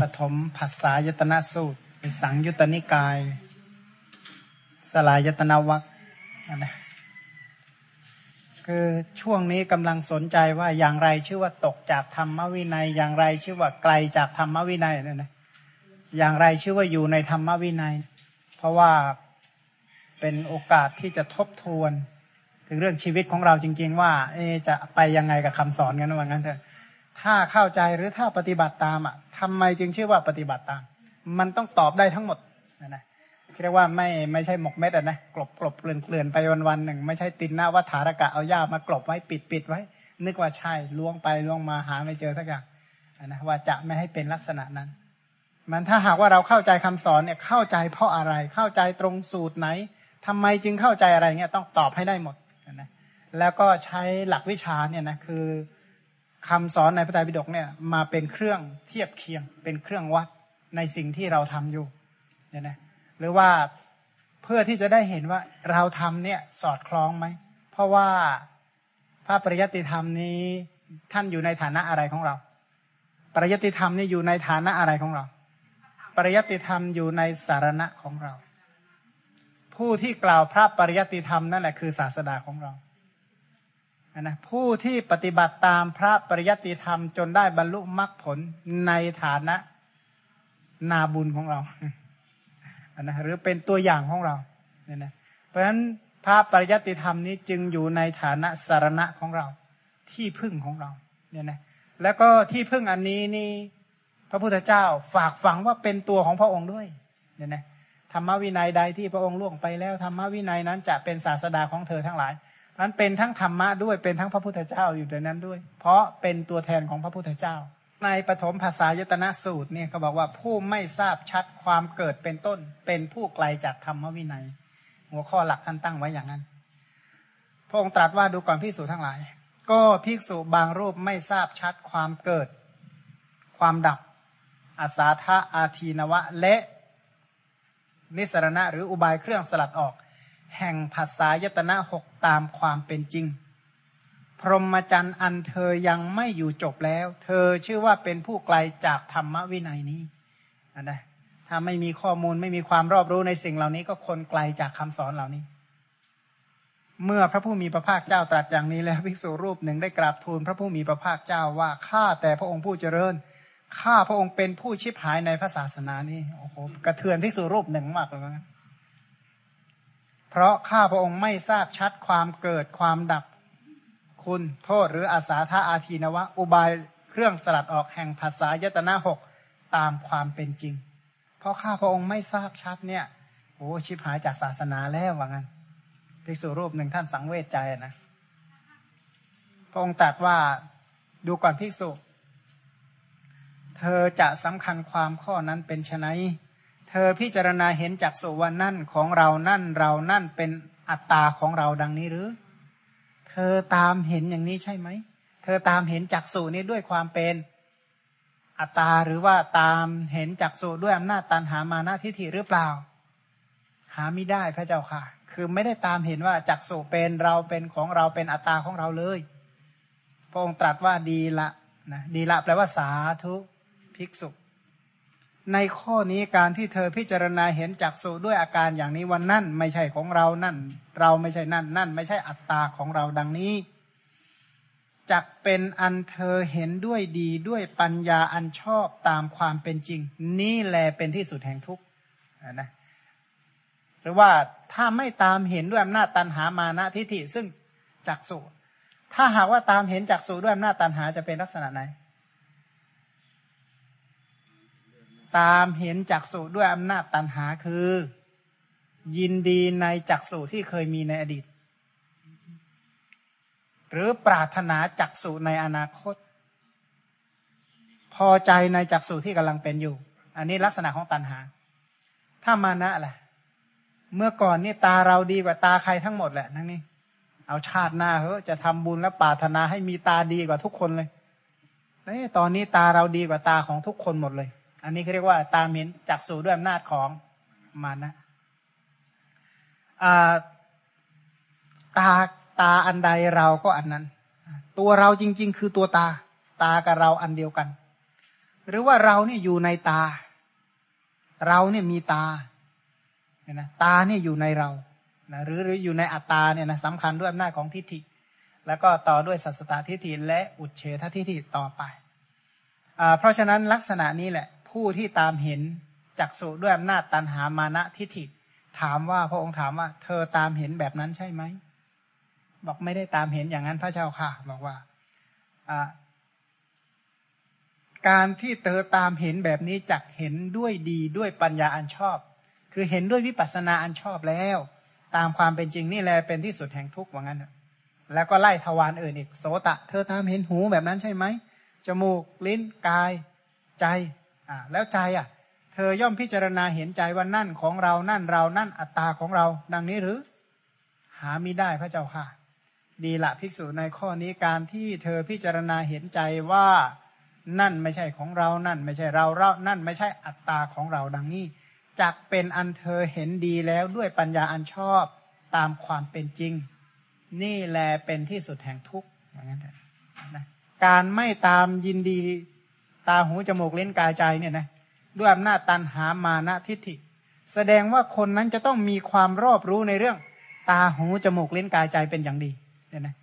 ปฐมภาษายตนาสูตรสังยุตตนิกาย สลายตนาวัคนะคือช่วงนี้กำลังสนใจว่าอย่างไรชื่อว่าตกจากธรรมวินัย อย่างไรชื่อว่าไกลจากธรรมวินัยนั่นนะอย่างไรชื่อว่าอยู่ในธรรมวินัย เพราะว่าเป็นโอกาสที่จะทบทวน ถึงเรื่องชีวิตของเราจริง ๆ ว่า เอจะไปยังไงกับคำสอนกันว่างั้นเถอะ ถ้าเข้าใจหรือถ้าปฏิบัติตามอะทำไมจึงชื่อว่าปฏิบัติตาม มันต้องตอบได้ทั้งหมดนะนะเรียกว่าไม่ไม่ใช่หมกเม็ดอะนะกลบกลบเกลื่อนเกลื่อนไปวันวันหนึ่ง ไม่ใช่ตินหน้าวัฏฐารกะเอาย่ามากลบไว้ปิดปิดไว้ นึกว่าใช่ล้วงไปล้วงมาหาไม่เจอสักอย่างนะว่าจะไม่ให้เป็นลักษณะนั้น มันถ้าหากว่าเราเข้าใจคำสอนเนี่ยเข้าใจเพราะอะไรเข้าใจตรงสูตรไหนทำไมจึงเข้าใจอะไรเงี้ยต้องตอบให้ได้หมดนะแล้วก็ใช้หลักวิชาเนี่ยนะคือ คำสอนในพระไตรปิฎกเนี่ยมาเป็นเครื่องเทียบเคียง เป็นเครื่องวัดในสิ่งที่เราทำอยู่เนี่ยนะหรือว่าเพื่อที่จะได้เห็นว่าเราทำเนี่ยสอดคล้องไหม เพราะว่าพระปริยัติธรรมนี้ท่านอยู่ในฐานะอะไรของเรา ปริยัติธรรมนี่อยู่ในฐานะอะไรของเรา ปริยัติธรรมอยู่ในสารณะของเรา ผู้ที่กล่าวพระปริยัติธรรมนั่นแหละคือศาสดาของเรา นะผู้ที่ปฏิบัติตามพระปริยัติธรรมจนได้บรรลุมรรคผลในฐานะนาบุญของเราอันะหรือเป็นตัวอย่างของเราเนี่ยนะเพราะฉะนั้นพระปริยัติธรรมนี้จึงอยู่ในฐานะสารณะของเรา ที่พึ่งของเราเนี่ยนะแล้วก็ที่พึ่งอันนี้นี่ พระพุทธเจ้าฝากฝังว่าเป็นตัวของพระองค์ด้วยเนี่ยนะธรรมวินัยใดที่พระองค์ล่วงไปแล้วธรรมวินัยนั้นจะเป็นศาสดาของเธอทั้งหลาย มันเป็นทั้งธรรมะด้วยเป็นทั้งพระพุทธเจ้าอยู่ในนั้นด้วย เพราะเป็นตัวแทนของพระพุทธเจ้า ในปฐมภาษายตนะสูตรเนี่ยเขาบอกว่าผู้ไม่ทราบชัดความเกิดเป็นต้น เป็นผู้ไกลจากธรรมวินัย หัวข้อหลักท่านตั้งไว้อย่างนั้น พระองค์ตรัสว่าดูก่อนพิสูจทั้งหลาย ก็ภิกษุบางรูปไม่ทราบชัดความเกิด ความดับอาสาทะอาทีนวะ และนิสรณะหรืออุบายเครื่องสลัดออก แห่งภาษายตนะหกตามความเป็นจริง พรหมจรรย์อันเธอยังไม่อยู่จบแล้ว เธอชื่อว่าเป็นผู้ไกลจากธรรมวินัยนี้นนะถ้าไม่มีข้อมูลไม่มีความรอบรู้ในสิ่งเหล่านี้ก็คนไกลจากคำสอนเหล่านี้ เมื่อพระผู้มีพระภาคเจ้าตรัสอย่างนี้แล้วภิกษุรูปหนึ่งได้กราบทูลพระผู้มีพระภาคเจ้าว่าข้าแต่พระองค์ผู้เจริญข้าพระองค์เป็นผู้ชิบหายในพระศาสนานี้โอ้โหกระเทือนภิกษุรูปหนึ่งมากเลยนะ เพราะข้าพระองค์ไม่ทราบชัดความเกิดความดับคุณโทษหรืออาสาธาอาทีนวะ อุบายเครื่องสลัดออกแห่งภาษายตนาหกตามความเป็นจริง เพราะข้าพระองค์ไม่ทราบชัดเนี่ยโอ้ชิบหายจากศาสนาแล้วว่างั้นภิกษุรูปหนึ่งท่านสังเวชใจนะพระองค์ตรัสว่าดูก่อนภิกษุ เธอจะสำคัญความข้อนั้นเป็นไน ธอพิจารณาเห็นจากสุวรรณนั่นของเรานั่นเรานั่นเป็นอัตตาของเราดังนี้หรือ เธอตามเห็นอย่างนี้ใช่ไหม เธอตามเห็นจักสุนี้ด้วยความเป็น อัตตาหรือว่าตามเห็นจักสุด้วยอำนาจตันหามานาทิฐิหรือเปล่า หาไม่ได้พระเจ้าค่ะ คือไม่ได้ตามเห็นว่าจักสุเป็นเราเป็นของเราเป็นอัตตาของเราเลย พระองค์ตรัสว่าดีละนะดีละแปลว่าสาธุภิกษุ ในข้อนี้การที่เธอพิจารณาเห็นจักสุด้วยอาการอย่างนี้วันนั่นไม่ใช่ของเรานั่น เราไม่ใช่นั่น นั่น ไม่ใช่อัตตาของเราดังนี้จักเป็นอันเธอเห็นด้วยดีด้วยปัญญาอันชอบตามความเป็นจริง นี่แลเป็นที่สุดแห่งทุกข์นะหรือว่าถ้าไม่ตามเห็นด้วยอำนาจตันหามานะทิฏฐิซึ่งจักสุถ้าหากว่าตามเห็นจักสุด้วยอำนาจตันหาจะเป็นลักษณะไหน ตามเห็นจักสุด้วยอำนาจตันหาคือ ยินดีในจักสุที่เคยมีในอดีต หรือปรารถนาจักสุในอนาคต พอใจในจักสุที่กำลังเป็นอยู่ อันนี้ลักษณะของตันหา ถ้ามานะแหละเมื่อก่อนนี่ตาเราดีกว่าตาใครทั้งหมดแหละนั่นนี่เอาชาติหน้าเฮ้จะทำบุญและปรารถนาให้มีตาดีกว่าทุกคนเลยเอ้ตอนนี้ตาเราดีกว่าตาของทุกคนหมดเลย อันนี้เขาเรียกว่าตามเห็นจักสู่ด้วยอำนาจของมานะตาตาอันใดเราก็อันนั้น ตัวเราจริง ๆ คือตัวตา ตากับเราอันเดียวกัน หรือว่าเราเนี่ยอยู่ในตา เราเนี่ยมีตาเนี่ยนะตาเนี่ยอยู่ในเรานะหรือหรืออยู่ในอัตตาเนี่ยนะสำคัญด้วยอำนาจของทิฏฐิ แล้วก็ต่อด้วยสัสตตทิฏฐิและอุเฉททิฏฐิต่อไปอ่าเพราะฉะนั้นลักษณะนี้แหละ ผู้ที่ตามเห็นจักสุด้วยอำนาจตันหามานะทิฏฐิ ถามว่าพระองค์ถามว่า เธอตามเห็นแบบนั้นใช่ไหมบอกไม่ได้ตามเห็นอย่างนั้นพระเจ้าค่ะ บอกว่าอ่าการที่เธอตามเห็นแบบนี้จักเห็นด้วยดีด้วยปัญญาอันชอบ คือเห็นด้วยวิปัสสนาอันชอบแล้ว ตามความเป็นจริงนี่แหละเป็นที่สุดแห่งทุกข์ว่างั้นแล้วก็ไล่ทวารอื่นอีกโสตะ เธอตามเห็นหูแบบนั้นใช่ไหมจมูกลิ้นกาย ใจ อ่าแล้วใจอะ เธอย่อมพิจารณาเห็นใจว่านั่นของเรานั่นเรานั่นอัตตาของเรา ดังนี้หรือ หาไม่ได้พระเจ้าค่ะ ดีละภิกษุในข้อนี้การที่เธอพิจารณาเห็นใจว่านั่นไม่ใช่ของเรา นั่นไม่ใช่เราเรา นั่นไม่ใช่อัตตาของเราดังนี้จักเป็นอันเธอเห็นดีแล้วด้วยปัญญาอันชอบตามความเป็นจริง นี่แลเป็นที่สุดแห่งทุกข์อย่างนั้นนะการไม่ตามยินดี ตาหูจมูกเล่นกายใจเนี่ยนะด้วยอำนาจตันหามานะทิฏฐิ แสดงว่าคนนั้นจะต้องมีความรอบรู้ในเรื่อง ตาหูจมูกเล่นกายใจเป็นอย่างดีเนี่ยนะ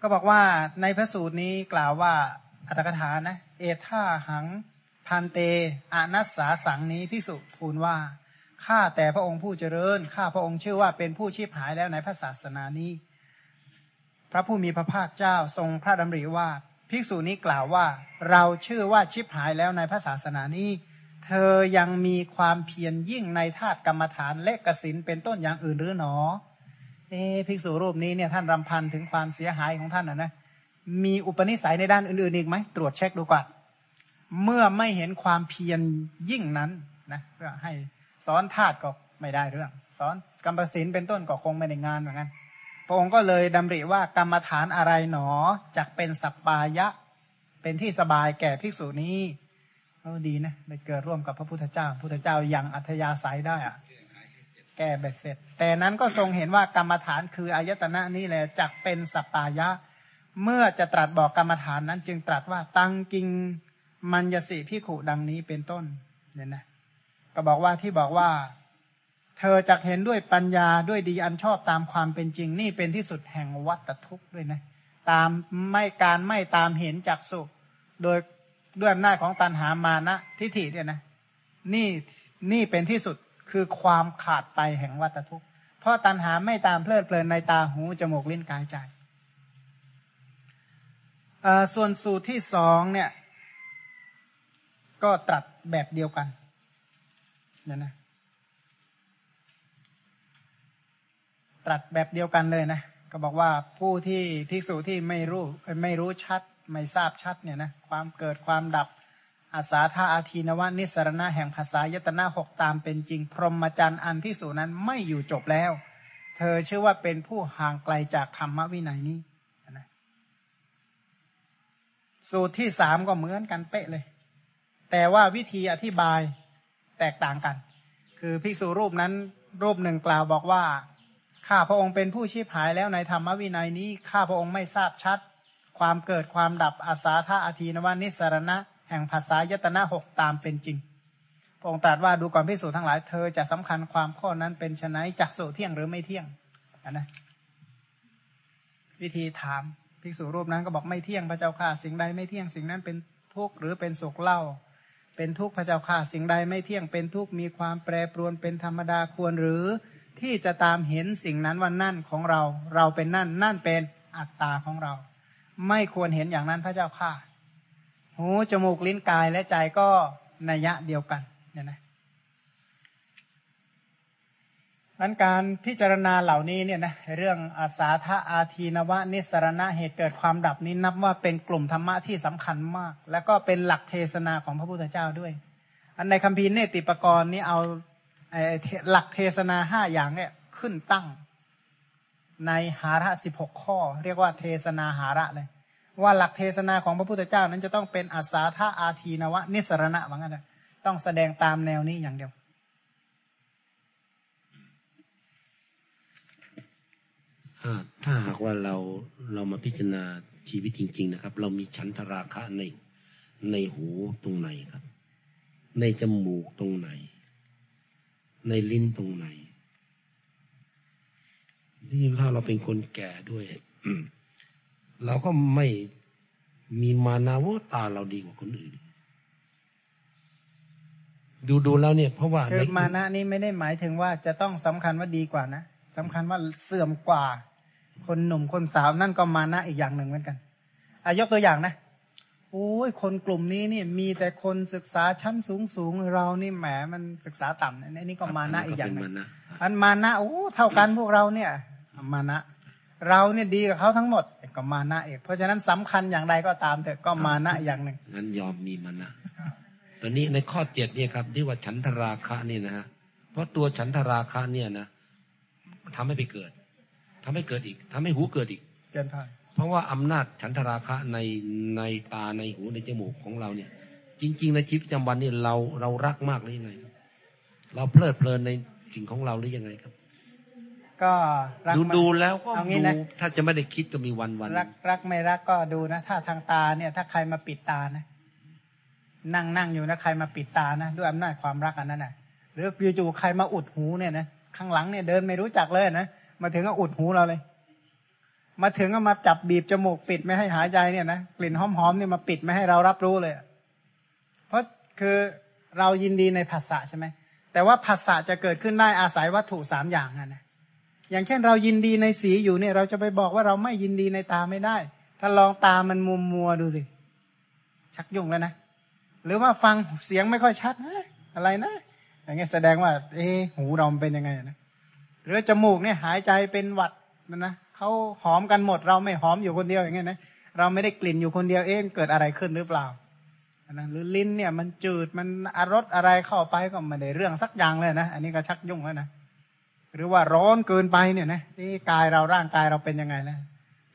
ก็บอกว่าในพระสูตรนี้กล่าวว่าอัตถกถานะ เอท่าหังพันเตอนัสสาสังนี้พิสุทูลว่าข้าแต่พระองค์ผู้เจริญข้าพระองค์ชื่อว่าเป็นผู้ชีพหายแล้วในพระศาสนานี้ พระผู้มีพระภาคเจ้าทรงพระดำริว่า ภิกษุนี้กล่าวว่า เราชื่อว่าชิพหายแล้วในพระศาสนานี้ เธอยังมีความเพียรยิ่งในธาตุกรรมฐานและกสินเป็นต้นอย่างอื่นหรือหนอ เอภิกษุรูปนี้เนี่ยท่านรำพันถึงความเสียหายของท่านนะนะมีอุปนิสัยในด้านอื่นๆอีกไหมตรวจเช็คดูก่อนเมื่อไม่เห็นความเพียรยิ่งนั้นนะเพื่อให้สอนธาตุก็ไม่ได้เรื่องสอนกรรมศิลเป็นต้นก็คงไม่ได้งานเหมือนกัน ระองค์ก็เลยดำริว่ากรรมฐานอะไรหนอจะเป็นสัปปายะ เป็นที่สบายแก่ภิกษุนี้เออดีนะได้เกิดร่วมกับพระพุทธเจ้า พุทธเจ้ายังอัธยาศัยได้อะแก้เบ็ดเสร็จ แต่นั้นก็ทรงเห็นว่ากรรมฐานคืออายตนะนี้แหละจักเป็นสัปปายะ เมื่อจะตรัสบอกกรรมฐานนั้น จึงตรัสว่าตังกิงมัญญสีพิขุดังนี้เป็นต้นเนี่ยนะก็บอกว่าที่บอกว่า เธอจะเห็นด้วยปัญญาด้วยดีอันชอบตามความเป็นจริง นี่เป็นที่สุดแห่งวัตทุกข์ด้วยนะตามไม่การไม่ตามเห็นจักสุโดยด้วยอำนาจของตันหามานะทิฏฐิเนี่ยนะนี่นี่เป็นที่สุดคือความขาดไปแห่งวัตทุกข์ เพราะตันหาไม่ตามเพลิดเพลินในตาหูจมูกลิ้นกายใจส่วนสูตรที่สองเนี่ย ก็ตรัสแบบเดียวกันเนี่ยนะ ตรัสแบบเดียวกันเลยนะก็บอกว่าผู้ที่ภิกษุที่ไม่รู้ไม่รู้ชัดไม่ทราบชัดเนี่ยนะความเกิดความดับอาสาธาอาทีนวานิสรณะแห่งภาษายตนาหกตามเป็นจริง พรหมจรรย์อันภิกษุนั้นไม่อยู่จบแล้ว เธอชื่อว่าเป็นผู้ห่างไกลจากธรรมวินัยนี้นะสูตรที่สามก็เหมือนกันเป๊ะเลย แต่ว่าวิธีอธิบายแตกต่างกัน คือภิกษุรูปนั้นรูปหนึ่งกล่าวบอกว่า ข้าพระองค์เป็นผู้ชีพหายแล้วในธรรมวินัยนี้ ข้าพระองค์ไม่ทราบชัด ความเกิดความดับอาสาธาอาทีนวานิสรณะ แห่งภาษายตนะหกตามเป็นจริง พระองค์ตรัสว่าดูก่อนภิกษุทั้งหลายเธอจะสำคัญความข้อนั้นเป็นชนะจักสุเที่ยงหรือไม่เที่ยงนนะวิธีถามภิกษุรูปนั้นก็บอกไม่เที่ยงพระเจ้าค่ะสิ่งใดไม่เที่ยงสิ่งนั้นเป็นทุกข์หรือเป็นสุขเล่า เป็นทุกข์พระเจ้าค่ะสิ่งใดไม่เที่ยงเป็นทุกข์มีความแปรปรวนเป็นธรรมดาควรหรือ ที่จะตามเห็นสิ่งนั้นว่านั่นของเรา เราเป็นนั่น นั่นเป็นอัตตาของเรา ไม่ควรเห็นอย่างนั้นพระเจ้าค่ะ หูจมูกลิ้นกายและใจก็นัยะเดียวกันเนี่ยนะนั้นการพิจารณาเหล่านี้เนี่ยนะเรื่องอาสาทะอาทีนวะนิสรณะเหตุเกิดความดับนี้นับว่าเป็นกลุ่มธรรมะที่สำคัญมาก แล้วก็เป็นหลักเทศนาของพระพุทธเจ้าด้วย อันในคัมภีร์เนติปกรณ์นี้เอา หลักเทศนาห้าอย่างเนี่ยขึ้นตั้ง ในหาระสิบหกข้อ เรียกว่าเทศนาหาระเลย ว่าหลักเทศนาของพระพุทธเจ้านั้นจะต้องเป็นอาสาทะอาทีนวะ นิสรณะว่างั้นต้องแสดงตามแนวนี้อย่างเดียว ถ้าหากว่าเราเรามาพิจารณาชีวิตจริง ๆ นะครับ เรามีชั้นทราคะในในหูตรงไหนครับ ในจมูกตรงไหน ในลิ้นตรงไหนที่ถ้าเราเป็นคนแก่ด้วยอืมเราก็ไม่มีมานาว่าตาเราดีกว่าคนอื่น ดูดูแล้วเนี่ย เพราะว่าคือในมานะนี่ไม่ได้หมายถึงว่าจะต้องสำคัญว่าดีกว่านะสำคัญว่าเสื่อมกว่า คนหนุ่มคนสาวนั่นก็มานะอีกอย่างหนึ่งเหมือนกันอายกตัวอย่างนะ โอ้ยคนกลุ่มนี้เนี่ยมีแต่คนศึกษาชั้นสูงสูงๆเรานี่แหมมันศึกษาต่ำนะนี่ก็มานะอีกอย่างหนึ่งเป็มานะอันมานะโอ้เท่ากันพวกเราเนี่ยมานะ เราเนี่ยดีกับเขาทั้งหมดก็มานะเอกเพราะฉะนั้นสำคัญอย่างใดก็ตามเถอะก็มานะอย่างหนึ่งงั้นยอมมีมานะตอนนี้ในข้อเจ็ดเนี่ยครับที่ว่าฉันทราคะนี่นะฮะเพราะตัวฉันทราคะเนี่ยนะทำให้ไปเกิดทำให้เกิดอีกทำให้หูเกิดอีกเกินพาน เพราะว่าอำนาจฉันทราคะในในตาในหูในจมูกของเราเนี่ย จริง ๆ ในชีวิตประจำวันนี่เราเรารักมากหรือยังไงครับเราเพลิดเพลินในสิ่งของเราหรือยังไงครับ ก็รักดูมันดูแล้วก็เอางี้ดูนะถ้าจะไม่ได้คิดก็มีวันวันรักรักไม่รักก็ดูนะ ถ้าทางตาเนี่ย ถ้าใครมาปิดตานะนั่งนั่งอยู่นะใครมาปิดตานะด้วยอำนาจความรักอันนั้นนะหรืออยู่ๆใครมาอุดหูเนี่ยนะข้างหลังเนี่ยเดินไม่รู้จักเลยนะมาถึงก็อุดหูเราเลย มาถึงก็มาจับบีบจมูกปิดไม่ให้หายใจเนี่ยนะกลิ่นหอมๆเนี่ยมาปิดไม่ให้เรารับรู้เลย เพราะคือเรายินดีในภาษาใช่ไหมแต่ว่าภาษาจะเกิดขึ้นได้อาศัยวัตถุสามอย่างนั่นนะอย่างเช่นเรายินดีในสีอยู่เนี่ย เราจะไปบอกว่าเราไม่ยินดีในตาไม่ได้ ถ้าลองตามันมัวมัวดูสิ ชักยุ่งแล้วนะหรือว่าฟังเสียงไม่ค่อยชัดนะอะไรนะอย่างเงี้ยแสดงว่า เอะหูเรามันเป็นยังไงนะหรือจมูกเนี่ยหายใจเป็นหวัดนะนะ เขาหอมกันหมด เราไม่หอมอยู่คนเดียวอย่างเงี้ยนะเราไม่ได้กลิ่นอยู่คนเดียวเองเกิดอะไรขึ้นหรือเปล่านะหรือลิ้นเนี่ยมันจืดมันอรสอะไรเข้าไปก็ไม่ได้เรื่องสักอย่างเลยนะอันนี้ก็ชักยุ่งแล้วนะหรือว่าร้อนเกินไปเนี่ยนะที่กายเราร่างกายเราเป็นยังไงแล้ว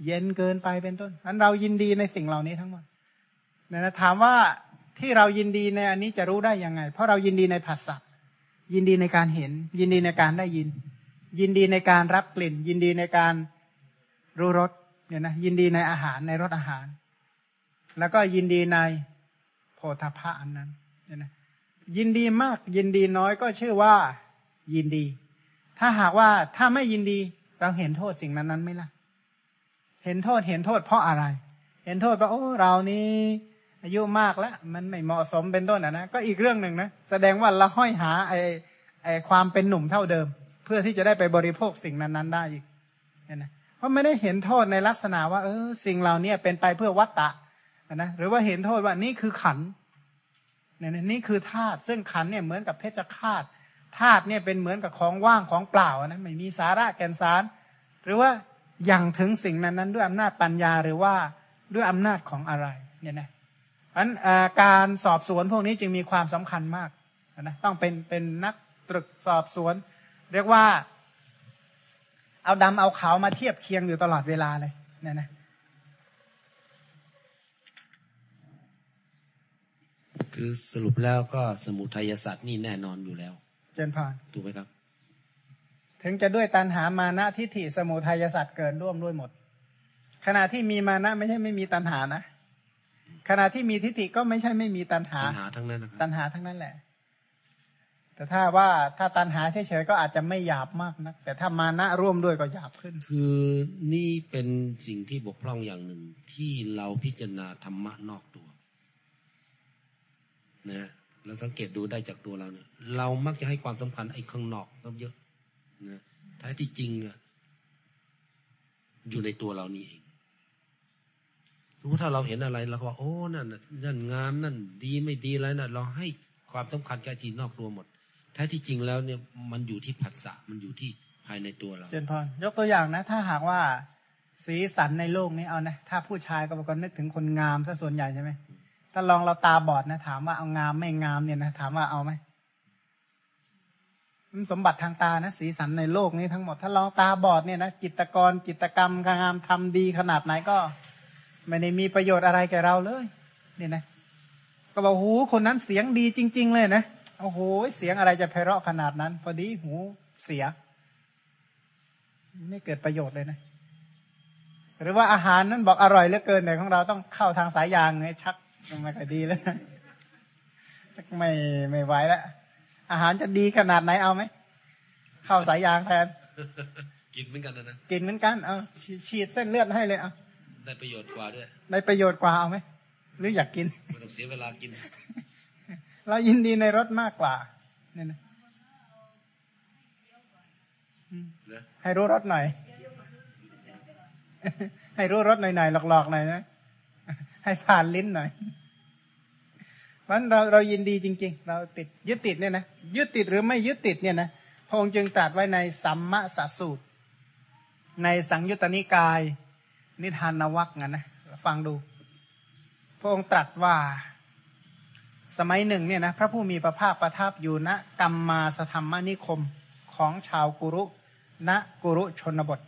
เย็นเกินไปเป็นต้นอันเรายินดีในสิ่งเหล่านี้ทั้งหมดเนี่ยนะถามว่าที่เรายินดีในอันนี้จะรู้ได้ยังไง เพราะเรายินดีในภาษายินดีในการเห็น ยินดีในการได้ยิน ยินดีในการรับกลิ่น ยินดีในการ รู้รสเนี่ยนะยินดีในอาหารในรสอาหาร แล้วก็ยินดีในโพธาภะอันนั้นเนี่ยนะยินดีมากยินดีน้อยก็ชื่อว่ายินดี ถ้าหากว่าถ้าไม่ยินดีเราเห็นโทษสิ่งนั้นนั้นไหมล่ะ เห็นโทษเห็นโทษเพราะอะไร เห็นโทษเพราโอ้เรานี่อายุมากแล้ว มันไม่เหมาะสมเป็นต้นอะนะก็อีกเรื่องหนึ่งนะแสดงว่าเราห้อยหาไอไอความเป็นหนุ่มเท่าเดิม เพื่อที่จะได้ไปบริโภคสิ่งนั้นๆได้อีกเนี่ยนะ เพราะไม่ได้เห็นโทษในลักษณะว่า เออ สิ่งเหล่านี้เป็นไปเพื่อวัตตะนะหรือว่าเห็นโทษว่านี่คือขันเนี่ยนี่คือธาตุซึ่งขันเนี่ยเหมือนกับเพชฌฆาตธาตุเนี่ยเป็นเหมือนกับของว่างของเปล่านะไม่มีสาระแก่นสาร หรือว่าอย่างถึงสิ่งนั้นนั้นด้วยอำนาจปัญญาหรือว่าด้วยอำนาจของอะไรเนี่ยนะอันการสอบสวนพวกนี้จึงมีความสำคัญมากนะต้องเป็นเป็นนักตรึกสอบสวน เรียกว่า เอาดำเอาขาวมาเทียบเคียงอยู่ตลอดเวลาเลยเนี่ยนะคือสรุปแล้วก็สมุทัยศาสตร์นี่แน่นอนอยู่แล้ว เจนพานถูกไหมครับ ถึงจะด้วยตันหามานะทิฏฐิสมุทัยสัตว์เกิดร่วมด้วยหมด ขณะที่มีมานะไม่ใช่ไม่มีตันหานะขณะที่มีทิฏฐิก็ไม่ใช่ไม่มีตันหาปัญหาทั้งนั้นนะคตัรับนหาทั้งนั้นแหละ แต่ถ้าว่าถ้าตันหาเฉยๆก็อาจจะไม่หยาบมากนะแต่ถ้ามานะร่วมด้วยก็หยาบขึ้น คือนี่เป็นสิ่งที่บกพร่องอย่างหนึ่งที่เราพิจารณาธรรมะนอกตัวนะเราสังเกตดูได้จากตัวเราเนี่ย เรามักจะให้ความสำคัญไอ้ข้างนอกต้องเยอะนะแท้ที่จริงอะอยู่ในตัวเรานี่เองสมมติถ้าเราเห็นอะไรเราก็ว่าโอ้นั่นนั่นงามนั่นดีไม่ดีอะไรน่ะเราให้ความสำคัญกับที่นอกตัวหมด แท้ที่จริงแล้วเนี่ยมันอยู่ที่ผัสสะมันอยู่ที่ภายในตัวเรา เจนพรยกตัวอย่างนะ ถ้าหากว่าสีสันในโลกนี้เอานะ ถ้าผู้ชายก็บอกว่านึกถึงคนงามซะส่วนใหญ่ใช่ไหมถ้าลองเราตาบอดนะ ถามว่าเอางามไม่งามเนี่ยนะถามว่าเอาไหมสมบัติทางตานะ สีสันในโลกนี้ทั้งหมด ถ้าลองตาบอดเนี่ยนะจิตกรจิตกรรมงามทำดีขนาดไหนก็ ไม่ได้มีประโยชน์อะไรแก่เราเลย เนี่ยนะ ก็บอกหูคนนั้นเสียงดีจริง ๆ เลยนะ โอ้โหเสียงอะไรจะไพเราะขนาดนั้น พอดีหูเสีย ไม่เกิดประโยชน์เลยนะ หรือว่าอาหารนั้นบอกอร่อยเหลือเกินแต่ของเราต้องเข้าทางสายยางไงชักก็ไม่ค่อยดีแล้วจะไม่ไม่ไหวแล้วอาหารจะดีขนาดไหนเอาไหมเข้าสายยางแทน กินเหมือนกันนะนะกินเหมือนกันเอาฉีฉีดเส้นเลือดให้เลยเอาได้ประโยชน์กว่าด้วยได้ประโยชน์กว่าเอาไหมหรืออยากกินไม่ต้องเสียเวลากิน เรายินดีในรถมากกว่าเนี่ยนะอืมนะให้รู้รสหน่อย ให้รู้รสหน่อยๆหลอกๆหน่อยนะ ให้ผ่านลิ้นหน่อยเพราะฉะนั้นเราเรายินดีจริง ๆ เราติดยึดติดเนี่ยนะยึดติดหรือไม่ยึดติดเนี่ยนะพระองค์จึงตรัสไว้ในสัมมาสสูตร ในสังยุตตนิกาย นิทานนวักงั้นนะฟังดู พระองค์ตรัสว่า สมัยหนึ่งเนี่ยนะพระผู้มีพระภาคประทับอยู่ณกัมมาสธรรมนิคมของชาวกุรุณกุรุชนบท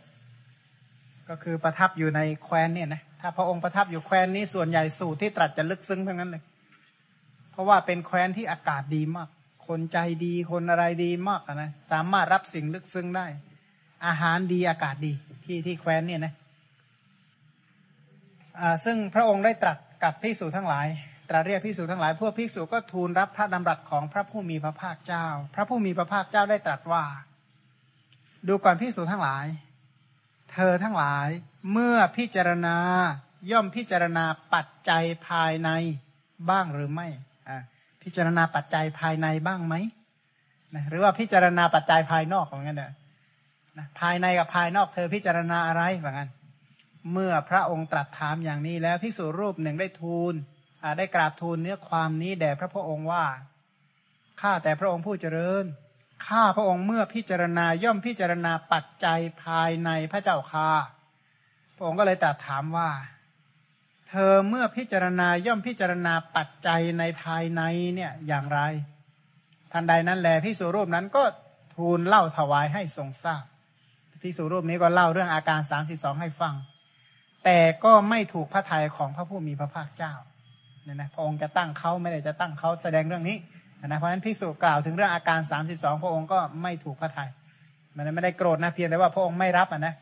ก็คือประทับอยู่ในแคว้นเนี่ยนะถ้าพระองค์ประทับอยู่แคว้นนี้ส่วนใหญ่สูตรที่ตรัสจะลึกซึ้งทั้งนั้นเลย เพราะว่าเป็นแคว้นที่อากาศดีมาก คนใจดีคนอะไรดีมากนะสามารถรับสิ่งลึกซึ้งได้ อาหารดีอากาศดีที่ที่แคว้นเนี่ยนะซึ่งพระองค์ได้ตรัสกับภิกษุทั้งหลาย ตรัสเรียกภิกษุทั้งหลายพวกภิกษุก็ทูลรับพระดำรัสของพระผู้มีพระภาคเจ้า พระผู้มีพระภาคเจ้าได้ตรัสว่า ดูก่อนภิกษุทั้งหลาย เธอทั้งหลายเมื่อพิจารณาย่อมพิจารณาปัจจัยภายในบ้างหรือไม่พิจารณาปัจจัยภายในบ้างไหมนะหรือว่าพิจารณาปัจจัยภายนอกเหมือนกันเนอะภายในกับภายนอกเธอพิจารณาอะไรเหมือนกันเมื่อพระองค์ตรัสถามอย่างนี้แล้วภิกษุรูปหนึ่งได้ทูล ได้กราบทูลเนื้อความนี้แด่พระพุทธองค์ว่าข้าแต่พระองค์ผู้เจริญข้าพระองค์เมื่อพิจารณาย่อมพิจารณาปัจจัยภายในพระเจ้าค่าพระองค์ก็เลยตรัสถามว่า เธอเมื่อพิจารณาย่อมพิจารณาปัจจัยในภายในเนี่ยอย่างไรทันใดนั้นแลพิสุรูปนั้นก็ทูลเล่าถวายให้ทรงทราบพิสุรูปนี้ก็เล่าเรื่องอาการสามสิบสองให้ฟัง แต่ก็ไม่ถูกพระทัยของพระผู้มีพระภาคเจ้า เนี่ยนะพระองค์จะตั้งเขาไม่ได้จะตั้งเขาแสดงเรื่องนี้นะเพราะฉะนั้นพิสุกล่าวถึงเรื่องอาการสามสิบสองพระองค์ก็ไม่ถูกพระทัยมันไม่ได้โกรธนะเพียงแต่ว่าพระองค์ไม่รับอะนะ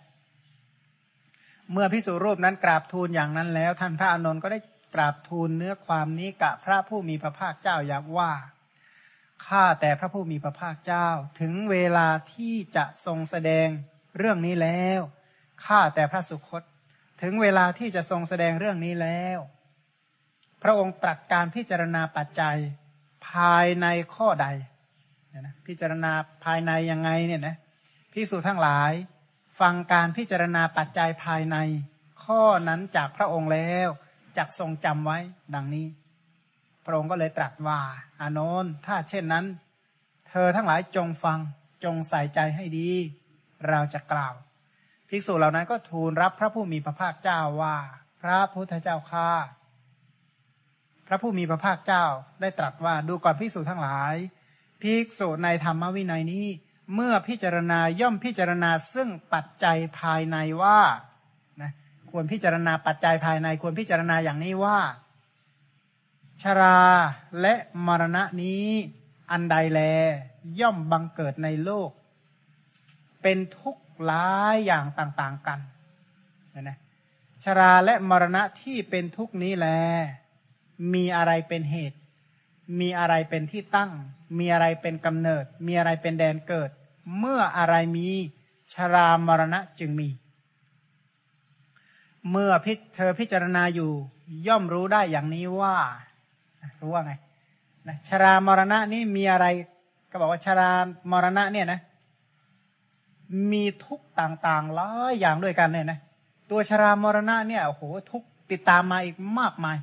เมื่อพิสุรูปนั้นกราบทูลอย่างนั้นแล้ว ท่านพระอานนท์ก็ได้กราบทูลเนื้อความนี้กับพระผู้มีพระภาคเจ้าอย่างว่าข้าแต่พระผู้มีพระภาคเจ้า ถึงเวลาที่จะทรงแสดงเรื่องนี้แล้วข้าแต่พระสุคต ถึงเวลาที่จะทรงแสดงเรื่องนี้แล้ว พระองค์ตรัสการพิจารณาปัจจัยภายในข้อใดนะพิจารณาภายในยังไงเนี่ยนะพิสูจทั้งหลาย ฟังการพิจารณาปัจจัยภายใน ข้อนั้นจากพระองค์แล้วจักทรงจำไว้ดังนี้ พระองค์ก็เลยตรัสว่า อานนท์ถ้าเช่นนั้น เธอทั้งหลายจงฟังจงใส่ใจให้ดี เราจะกล่าวภิกษุเหล่านั้นก็ทูลรับพระผู้มีพระภาคเจ้าว่า พระพุทธเจ้าข้า พระผู้มีพระภาคเจ้าได้ตรัสว่าดูก่อนภิกษุทั้งหลาย ภิกษุในธรรมวินัยนี้ เมื่อพิจารณาย่อมพิจารณาซึ่งปัจจัยภายในว่านะควรพิจารณาปัจจัยภายในควรพิจารณาอย่างนี้ว่า ชราและมรณะนี้อันใดแล ย่อมบังเกิดในโลก เป็นทุกข์หลายอย่างต่างๆกันนะนะชราและมรณะที่เป็นทุกข์นี้แล มีอะไรเป็นเหตุ มีอะไรเป็นที่ตั้ง มีอะไรเป็นกำเนิด มีอะไรเป็นแดนเกิด เมื่ออะไรมีชรามรณะจึงมี เมื่อพิเธอพิจารณาอยู่ย่อมรู้ได้อย่างนี้ว่า รู้ว่าไงนะชรามรณะนี่มีอะไร ก็บอกว่าชรามรณะเนี่ยนะ มีทุกต่างๆหลายอย่างด้วยกันเลยนะ ตัวชรามรณะเนี่ยโอ้โหทุกติดตามมาอีกมากมาย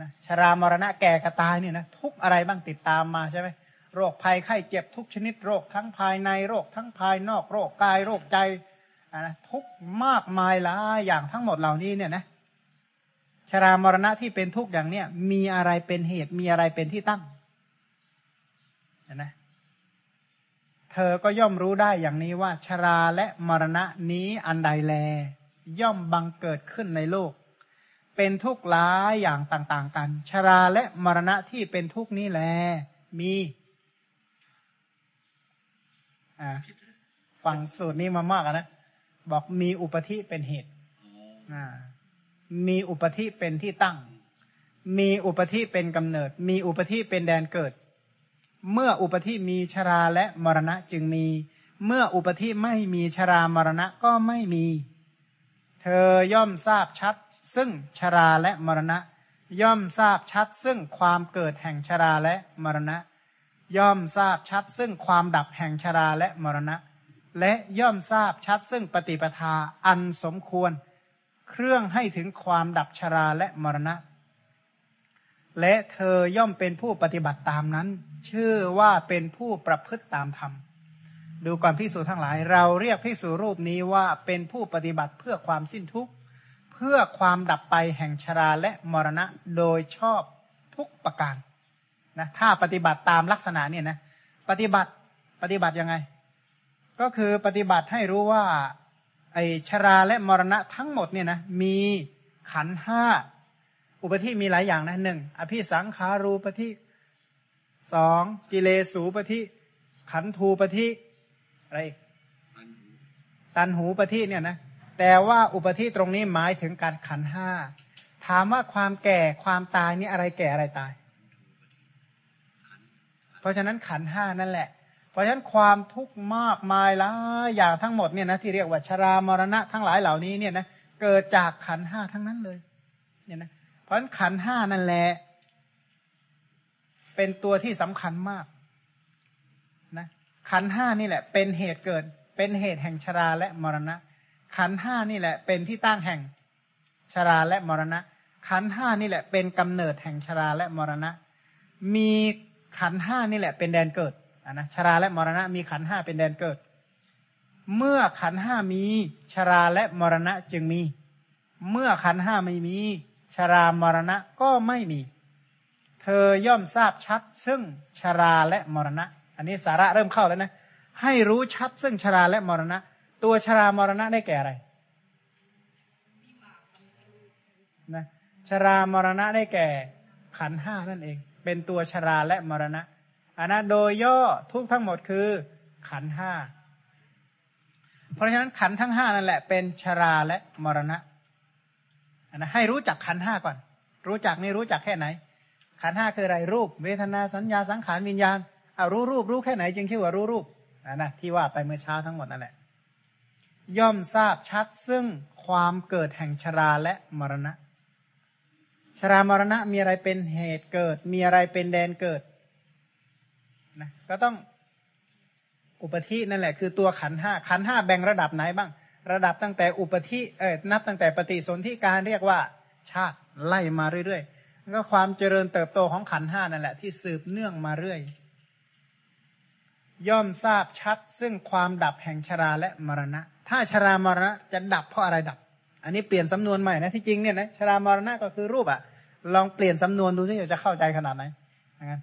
นะชรามรณะแก่กระตายเนี่ยนะทุกอะไรบ้างติดตามมาใช่ไหมโรคภัยไข้เจ็บทุกชนิดโรคทั้งภายในโรคทั้งภายนอกโรคกายโรคใจนะทุกมากมายหลายอย่างทั้งหมดเหล่านี้เนี่ยนะชรามรณะที่เป็นทุกอย่างเนี่ย มีอะไรเป็นเหตุมีอะไรเป็นที่ตั้งนะเธอก็ย่อมรู้ได้อย่างนี้ว่า ชราและมรณะนี้อันใดแล ย่อมบังเกิดขึ้นในโลก เป็นทุกข์หลายอย่างต่าง ๆ กัน ชราและมรณะที่เป็นทุกข์นี้แล มีอ่าฟังสูตรนี้มามากนะ บอกมีอุปธิเป็นเหตุอ่ามีอุปธิเป็นที่ตั้ง มีอุปธิเป็นกำเนิด มีอุปธิเป็นแดนเกิด เมื่ออุปธิมีชราและมรณะจึงมี เมื่ออุปธิไม่มีชรามรณะก็ไม่มี เธอย่อมทราบชัด ซึ่งชราและมรณะ ย่อมทราบชัดซึ่งความเกิดแห่งชราและมรณะ ย่อมทราบชัดซึ่งความดับแห่งชราและมรณะ และย่อมทราบชัดซึ่งปฏิปทาอันสมควร เครื่องให้ถึงความดับชราและมรณะ และเธอย่อมเป็นผู้ปฏิบัติตามนั้น ชื่อว่าเป็นผู้ประพฤติตามธรรมดูก่อนพิสูจทั้งหลาย เราเรียกพิสูรรูปนี้ว่าเป็นผู้ปฏิบัติเพื่อความสิ้นทุกข์ พื่อความดับไปแห่งชราและมรณะโดยชอบทุกประการนะถ้าปฏิบัติตามลักษณะเนี่ยนะปฏิบัติปฏิบัติยังไง ก็คือปฏิบัติให้รู้ว่า ไอชราและมรณะทั้งหมดเนี่ยนะมีขันห้าอุปธิมีหลายอย่างนะหนึ่งอภิสังขารูปธิสองกิเลสูปธิขันธูปธิอะไรตันหูปธิเนี่ยนะ แต่ว่าอุปธิตรงนี้หมายถึงการขันห้าถามว่าความแก่ความตายนี่อะไรแก่อะไรตาย เพราะฉะนั้นขันห้านั่นแหละ เพราะฉะนั้นความทุกข์มากมายหลายอย่างทั้งหมดเนี่ยนะที่เรียกว่าชรามรณะทั้งหลายเหล่านี้เนี่ยนะเกิดจากขันห้าทั้งนั้นเลยเนี่ยนะเพราะฉะนั้นขันห้านั่นแหละเป็นตัวที่สำคัญมากนะขันห้านี่แหละ เป็นเหตุเกิดเป็นเหตุแห่งชราและมรณะ ขันห้านี่แหละ เป็นที่ตั้งแห่งชราและมรณะ ขันห้านี่แหละเป็นกำเนิดแห่งชราและมรณะ มีขันห้านี่แหละเป็นแดนเกิดนะชราและมรณะมีขันห้าเป็นแดนเกิด เมื่อขันห้ามีชราและมรณะจึงมี เมื่อขันห้าไม่มี ชรามรณะก็ไม่มี เธอย่อมทราบชัด ซึ่งชราและมรณะ อันนี้สาระเริ่มเข้าแล้วนะ ให้รู้ชัดซึ่งชราและมรณะ ตัวชรามรณะได้แก่อะไรนะชรามรณะได้แก่ขันห้านั่นเอง เป็นตัวชราและมรณะอันนะโดยย่อทุกทั้งหมดคือขันห้าเพราะฉะนั้นขันทั้งห้านั่นแหละ เป็นชราและมรณะอันนะให้รู้จักขันห้าก่อน รู้จักนี่รู้จักแค่ไหน ขันห้าคืออะไรรูป เวทนาสัญญาสังขารวิญญาณเอารู้รูปรู้แค่ไหนจึงชื่อว่ารู้รูปอันะนะที่ว่าไปเมื่อเช้าทั้งหมดนั่นแหละ ย่อมทราบชัดซึ่งความเกิดแห่งชราและมรณะ ชรามรณะมีอะไรเป็นเหตุเกิด มีอะไรเป็นแดนเกิดนะก็ต้องอุปธินั่นแหละคือตัวขันห้าขันห้าแบ่งระดับไหนบ้าง ระดับตั้งแต่อุปธิเอ่นับตั้งแต่ปฏิสนธิการเรียกว่า ชาติไล่มาเรื่อยๆก็ความเจริญเติบโตของขันห้านั่นแหละที่สืบเนื่องมาเรื่อย ย่อมทราบชัดซึ่งความดับแห่งชราและมรณะ ถ้าชรามรณะจะดับเพราะอะไรดับ อันนี้เปลี่ยนสำนวนใหม่นะที่จริงเนี่ยนะชรามรณะก็คือรูปอะลองเปลี่ยนสำนวนดูสิจะเข้าใจขนาดไหนงั้น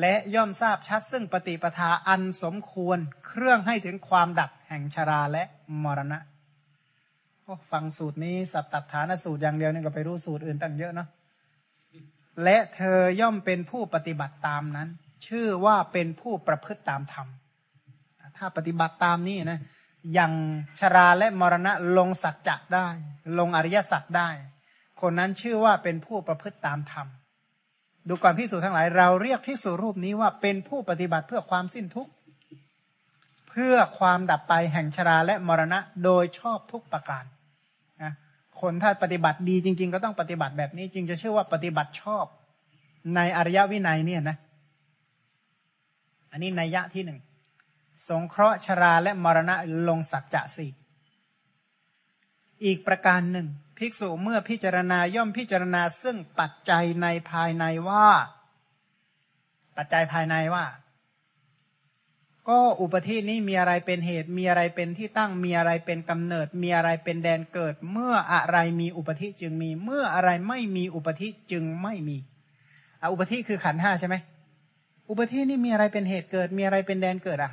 และย่อมทราบชัดซึ่งปฏิปทาอันสมควรเครื่องให้ถึงความดับแห่งชราและมรณะฟังสูตรนี้สัตตฐานสูตรอย่างเดียวนี่ก็ไปรู้สูตรอื่นตั้งเยอะเนาะและเธอย่อมเป็นผู้ปฏิบัติตามนั้น ชื่อว่าเป็นผู้ประพฤติตามธรรม ถ้าปฏิบัติตามนี้นะอย่างชราและมรณะลงสัจจะได้ ลงอริยสัจได้ คนนั้นชื่อว่าเป็นผู้ประพฤติตามธรรม ดูก่อนพิสูจทั้งหลาย เราเรียกพิสูรูปนี้ว่าเป็นผู้ปฏิบัติเพื่อความสิ้นทุกข์ เพื่อความดับไปแห่งชราและมรณะโดยชอบทุกประการนะคนถ้าปฏิบัติดีจริง ๆ ก็ต้องปฏิบัติแบบนี้จึงจะเชื่อว่าปฏิบัติชอบในอริยวินัยเนี่ยนะ อันนี้นัยยะที่หนึ่ง สงเคราะห์ชราและมรณะลงสัจจะสี่อีกประการหนึ่ง ภิกษุเมื่อพิจารณาย่อมพิจารณาซึ่งปัจจัยในภายในว่า ปัจจัยภายในว่า ก็อุปธินี้มีอะไรเป็นเหตุ มีอะไรเป็นที่ตั้ง มีอะไรเป็นกำเนิด มีอะไรเป็นแดนเกิด เมื่ออะไรมีอุปธิจึงมี เมื่ออะไรไม่มีอุปธิจึงไม่มีอุปธิคือขันห้าใช่ไหมอุปธินี่มีอะไรเป็นเหตุเกิด มีอะไรเป็นแดนเกิดอะ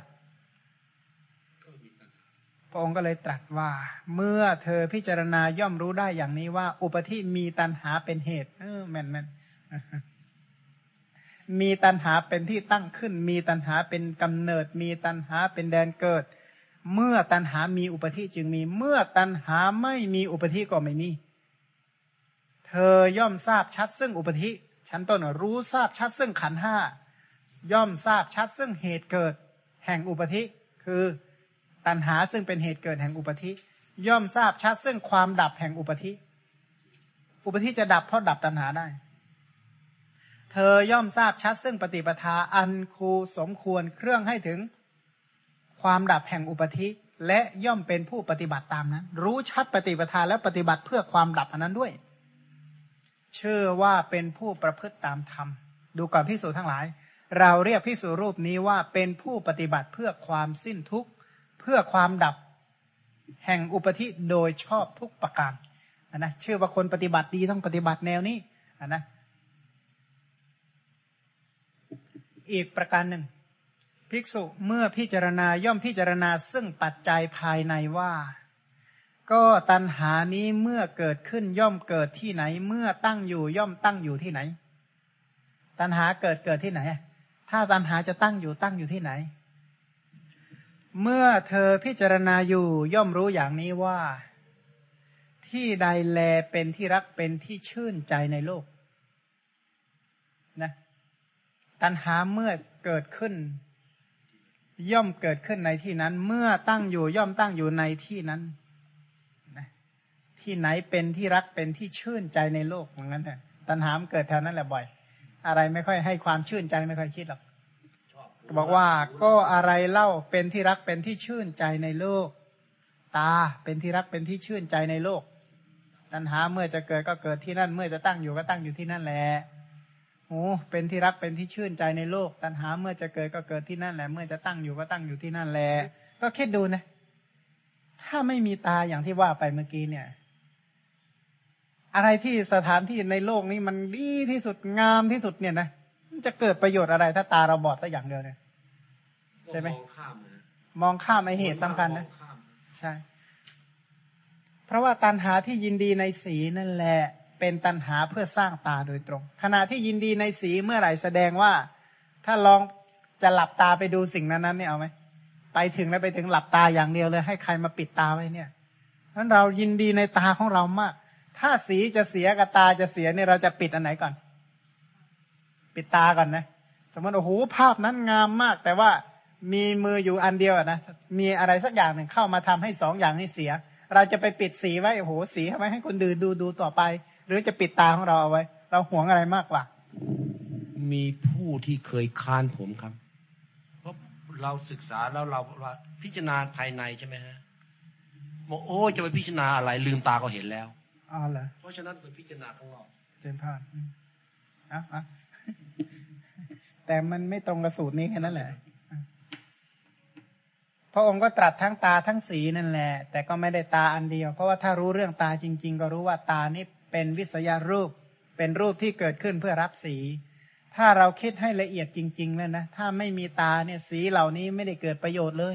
พระองค์ก็เลยตรัสว่า เมื่อเธอพิจารณาย่อมรู้ได้อย่างนี้ว่า อุปธิมีตันหาเป็นเหตุ เออแม่นแม่นมีตันหาเป็นที่ตั้งขึ้น มีตันหาเป็นกำเนิด มีตันหาเป็นแดนเกิด เมื่อตันหามีอุปธิจึงมี เมื่อตันหาไม่มีอุปธิก็ไม่มี เธอย่อมทราบชัดซึ่งอุปธิชั้นต้นรู้ทราบชัดซึ่งขันห้าย่อมทราบชัดซึ่งเหตุเกิด แห่งอุปธิคือ ตัณหาซึ่งเป็นเหตุเกิดแห่งอุปธิ ย่อมทราบชัดซึ่งความดับแห่งอุปธิ อุปธิจะดับเพราะดับตัณหาได้ เธอย่อมทราบชัดซึ่งปฏิปทาอันคูสมควรเครื่องให้ถึงความดับแห่งอุปธิ และย่อมเป็นผู้ปฏิบัติตามนั้น รู้ชัดปฏิปทาและปฏิบัติเพื่อความดับอันนั้นด้วย เชื่อว่าเป็นผู้ประพฤติตามธรรม ดูก่อนพิสูจทั้งหลาย เราเรียกพิสูรรูปนี้ว่าเป็นผู้ปฏิบัติเพื่อความสิ้นทุกข์ เพื่อความดับแห่งอุปธิโดยชอบทุกประการนนะชื่อว่าคนปฏิบัติดีต้องปฏิบัติแนวนี้นนะอีกประการหนึ่ง ภิกษุเมื่อพิจารณาย่อมพิจารณาซึ่งปัจจัยภายในว่า ก็ตัณหานี้เมื่อเกิดขึ้นย่อมเกิดที่ไหน เมื่อตั้งอยู่ย่อมตั้งอยู่ที่ไหน ตัณหาเกิดเกิดที่ไหน ถ้าตัณหาจะตั้งอยู่ตั้งอยู่ที่ไหน เมื่อเธอพิจารณาอยู่ย่อมรู้อย่างนี้ว่า ที่ใดแลเป็นที่รักเป็นที่ชื่นใจในโลกนะตัณหาเมื่อเกิดขึ้น ย่อมเกิดขึ้นในที่นั้น เมื่อตั้งอยู่ย่อมตั้งอยู่ในที่นั้นนะที่ไหนเป็นที่รักเป็นที่ชื่นใจในโลกเหมือนกันแต่ตัณหามเกิดแถวนั้นแหละบ่อย อะไรไม่ค่อยให้ความชื่นใจไม่ค่อยคิดหรอก บอกว่าก็อะไรเล่าเป็นที่รักเป็นที่ชื่นใจในโลก ตาเป็นที่รักเป็นที่ชื่นใจในโลกตัณหาเมื่อจะเกิดก็เกิดที่นั่น เมื่อจะตั้งอยู่ก็ตั้งอยู่ที่นั่นแหละหูเป็นที่รักเป็นที่ชื่นใจในโลก ตัณหาเมื่อจะเกิดก็เกิดที่นั่นแหละ เมื่อจะตั้งอยู่ก็ตั้งอยู่ที่นั่นแหละก็คิดดูนะ ถ้าไม่มีตาอย่างที่ว่าไปเมื่อกี้เนี่ย อะไรที่สถานที่ในโลกนี้มันดีที่สุดงามที่สุดเนี่ยนะ จะเกิดประโยชน์อะไรถ้าตาเราบอดสักอย่างเดียวเนี่ยใช่ไหมมองข้ามนะมองข้ามไอเหตุสำคัญนะมองข้ามใช่ เพราะว่าตัณหาที่ยินดีในสีนั่นแหละ เป็นตัณหาเพื่อสร้างตาโดยตรง ขณะที่ยินดีในสีเมื่อไหร่แสดงว่า ถ้าลองจะหลับตาไปดูสิ่งนั้นนั้นเนี่ยเอาไหมไปถึงแล้วไปถึงหลับตาอย่างเดียวเลย ให้ใครมาปิดตาไว้เนี่ยนั้นเรายินดีในตาของเรามาก ถ้าสีจะเสียกับตาจะเสียเนี่ยเราจะปิดอันไหนก่อน ปิดตาก่อนนะ สมมติโอ้โหภาพนั้นงามมาก แต่ว่ามีมืออยู่อันเดียวอะนะมีอะไรสักอย่างหนึ่งเข้ามาทำให้สองอย่างนี้เสีย เราจะไปปิดสีไว้โอ้โหสีทำไมให้คนดูดูดูต่อไป หรือจะปิดตาของเราเอาไว้ เราหวงอะไรมากกว่า มีผู้ที่เคยค้านผมครับเพราะเราศึกษาแล้วเราว่าพิจารณาภายในใช่ไหมฮะบอกโอ้ยจะไปพิจารณาอะไร ลืมตาก็เห็นแล้วอ๋อเหรอเพราะฉะนั้นไปพิจารณาข้างนอกเจนพานอืมเอ้าเอ้า แต่มันไม่ตรงกับสูตรนี้แค่นั้นแหละ พระองค์ก็ตรัสทั้งตาทั้งสีนั่นแหละ แต่ก็ไม่ได้ตาอันเดียว เพราะว่าถ้ารู้เรื่องตาจริง ๆ ก็รู้ว่าตานี่เป็นวิสยารูป เป็นรูปที่เกิดขึ้นเพื่อรับสี ถ้าเราคิดให้ละเอียดจริง ๆ แล้วนะ ถ้าไม่มีตาเนี่ยสีเหล่านี้ไม่ได้เกิดประโยชน์เลย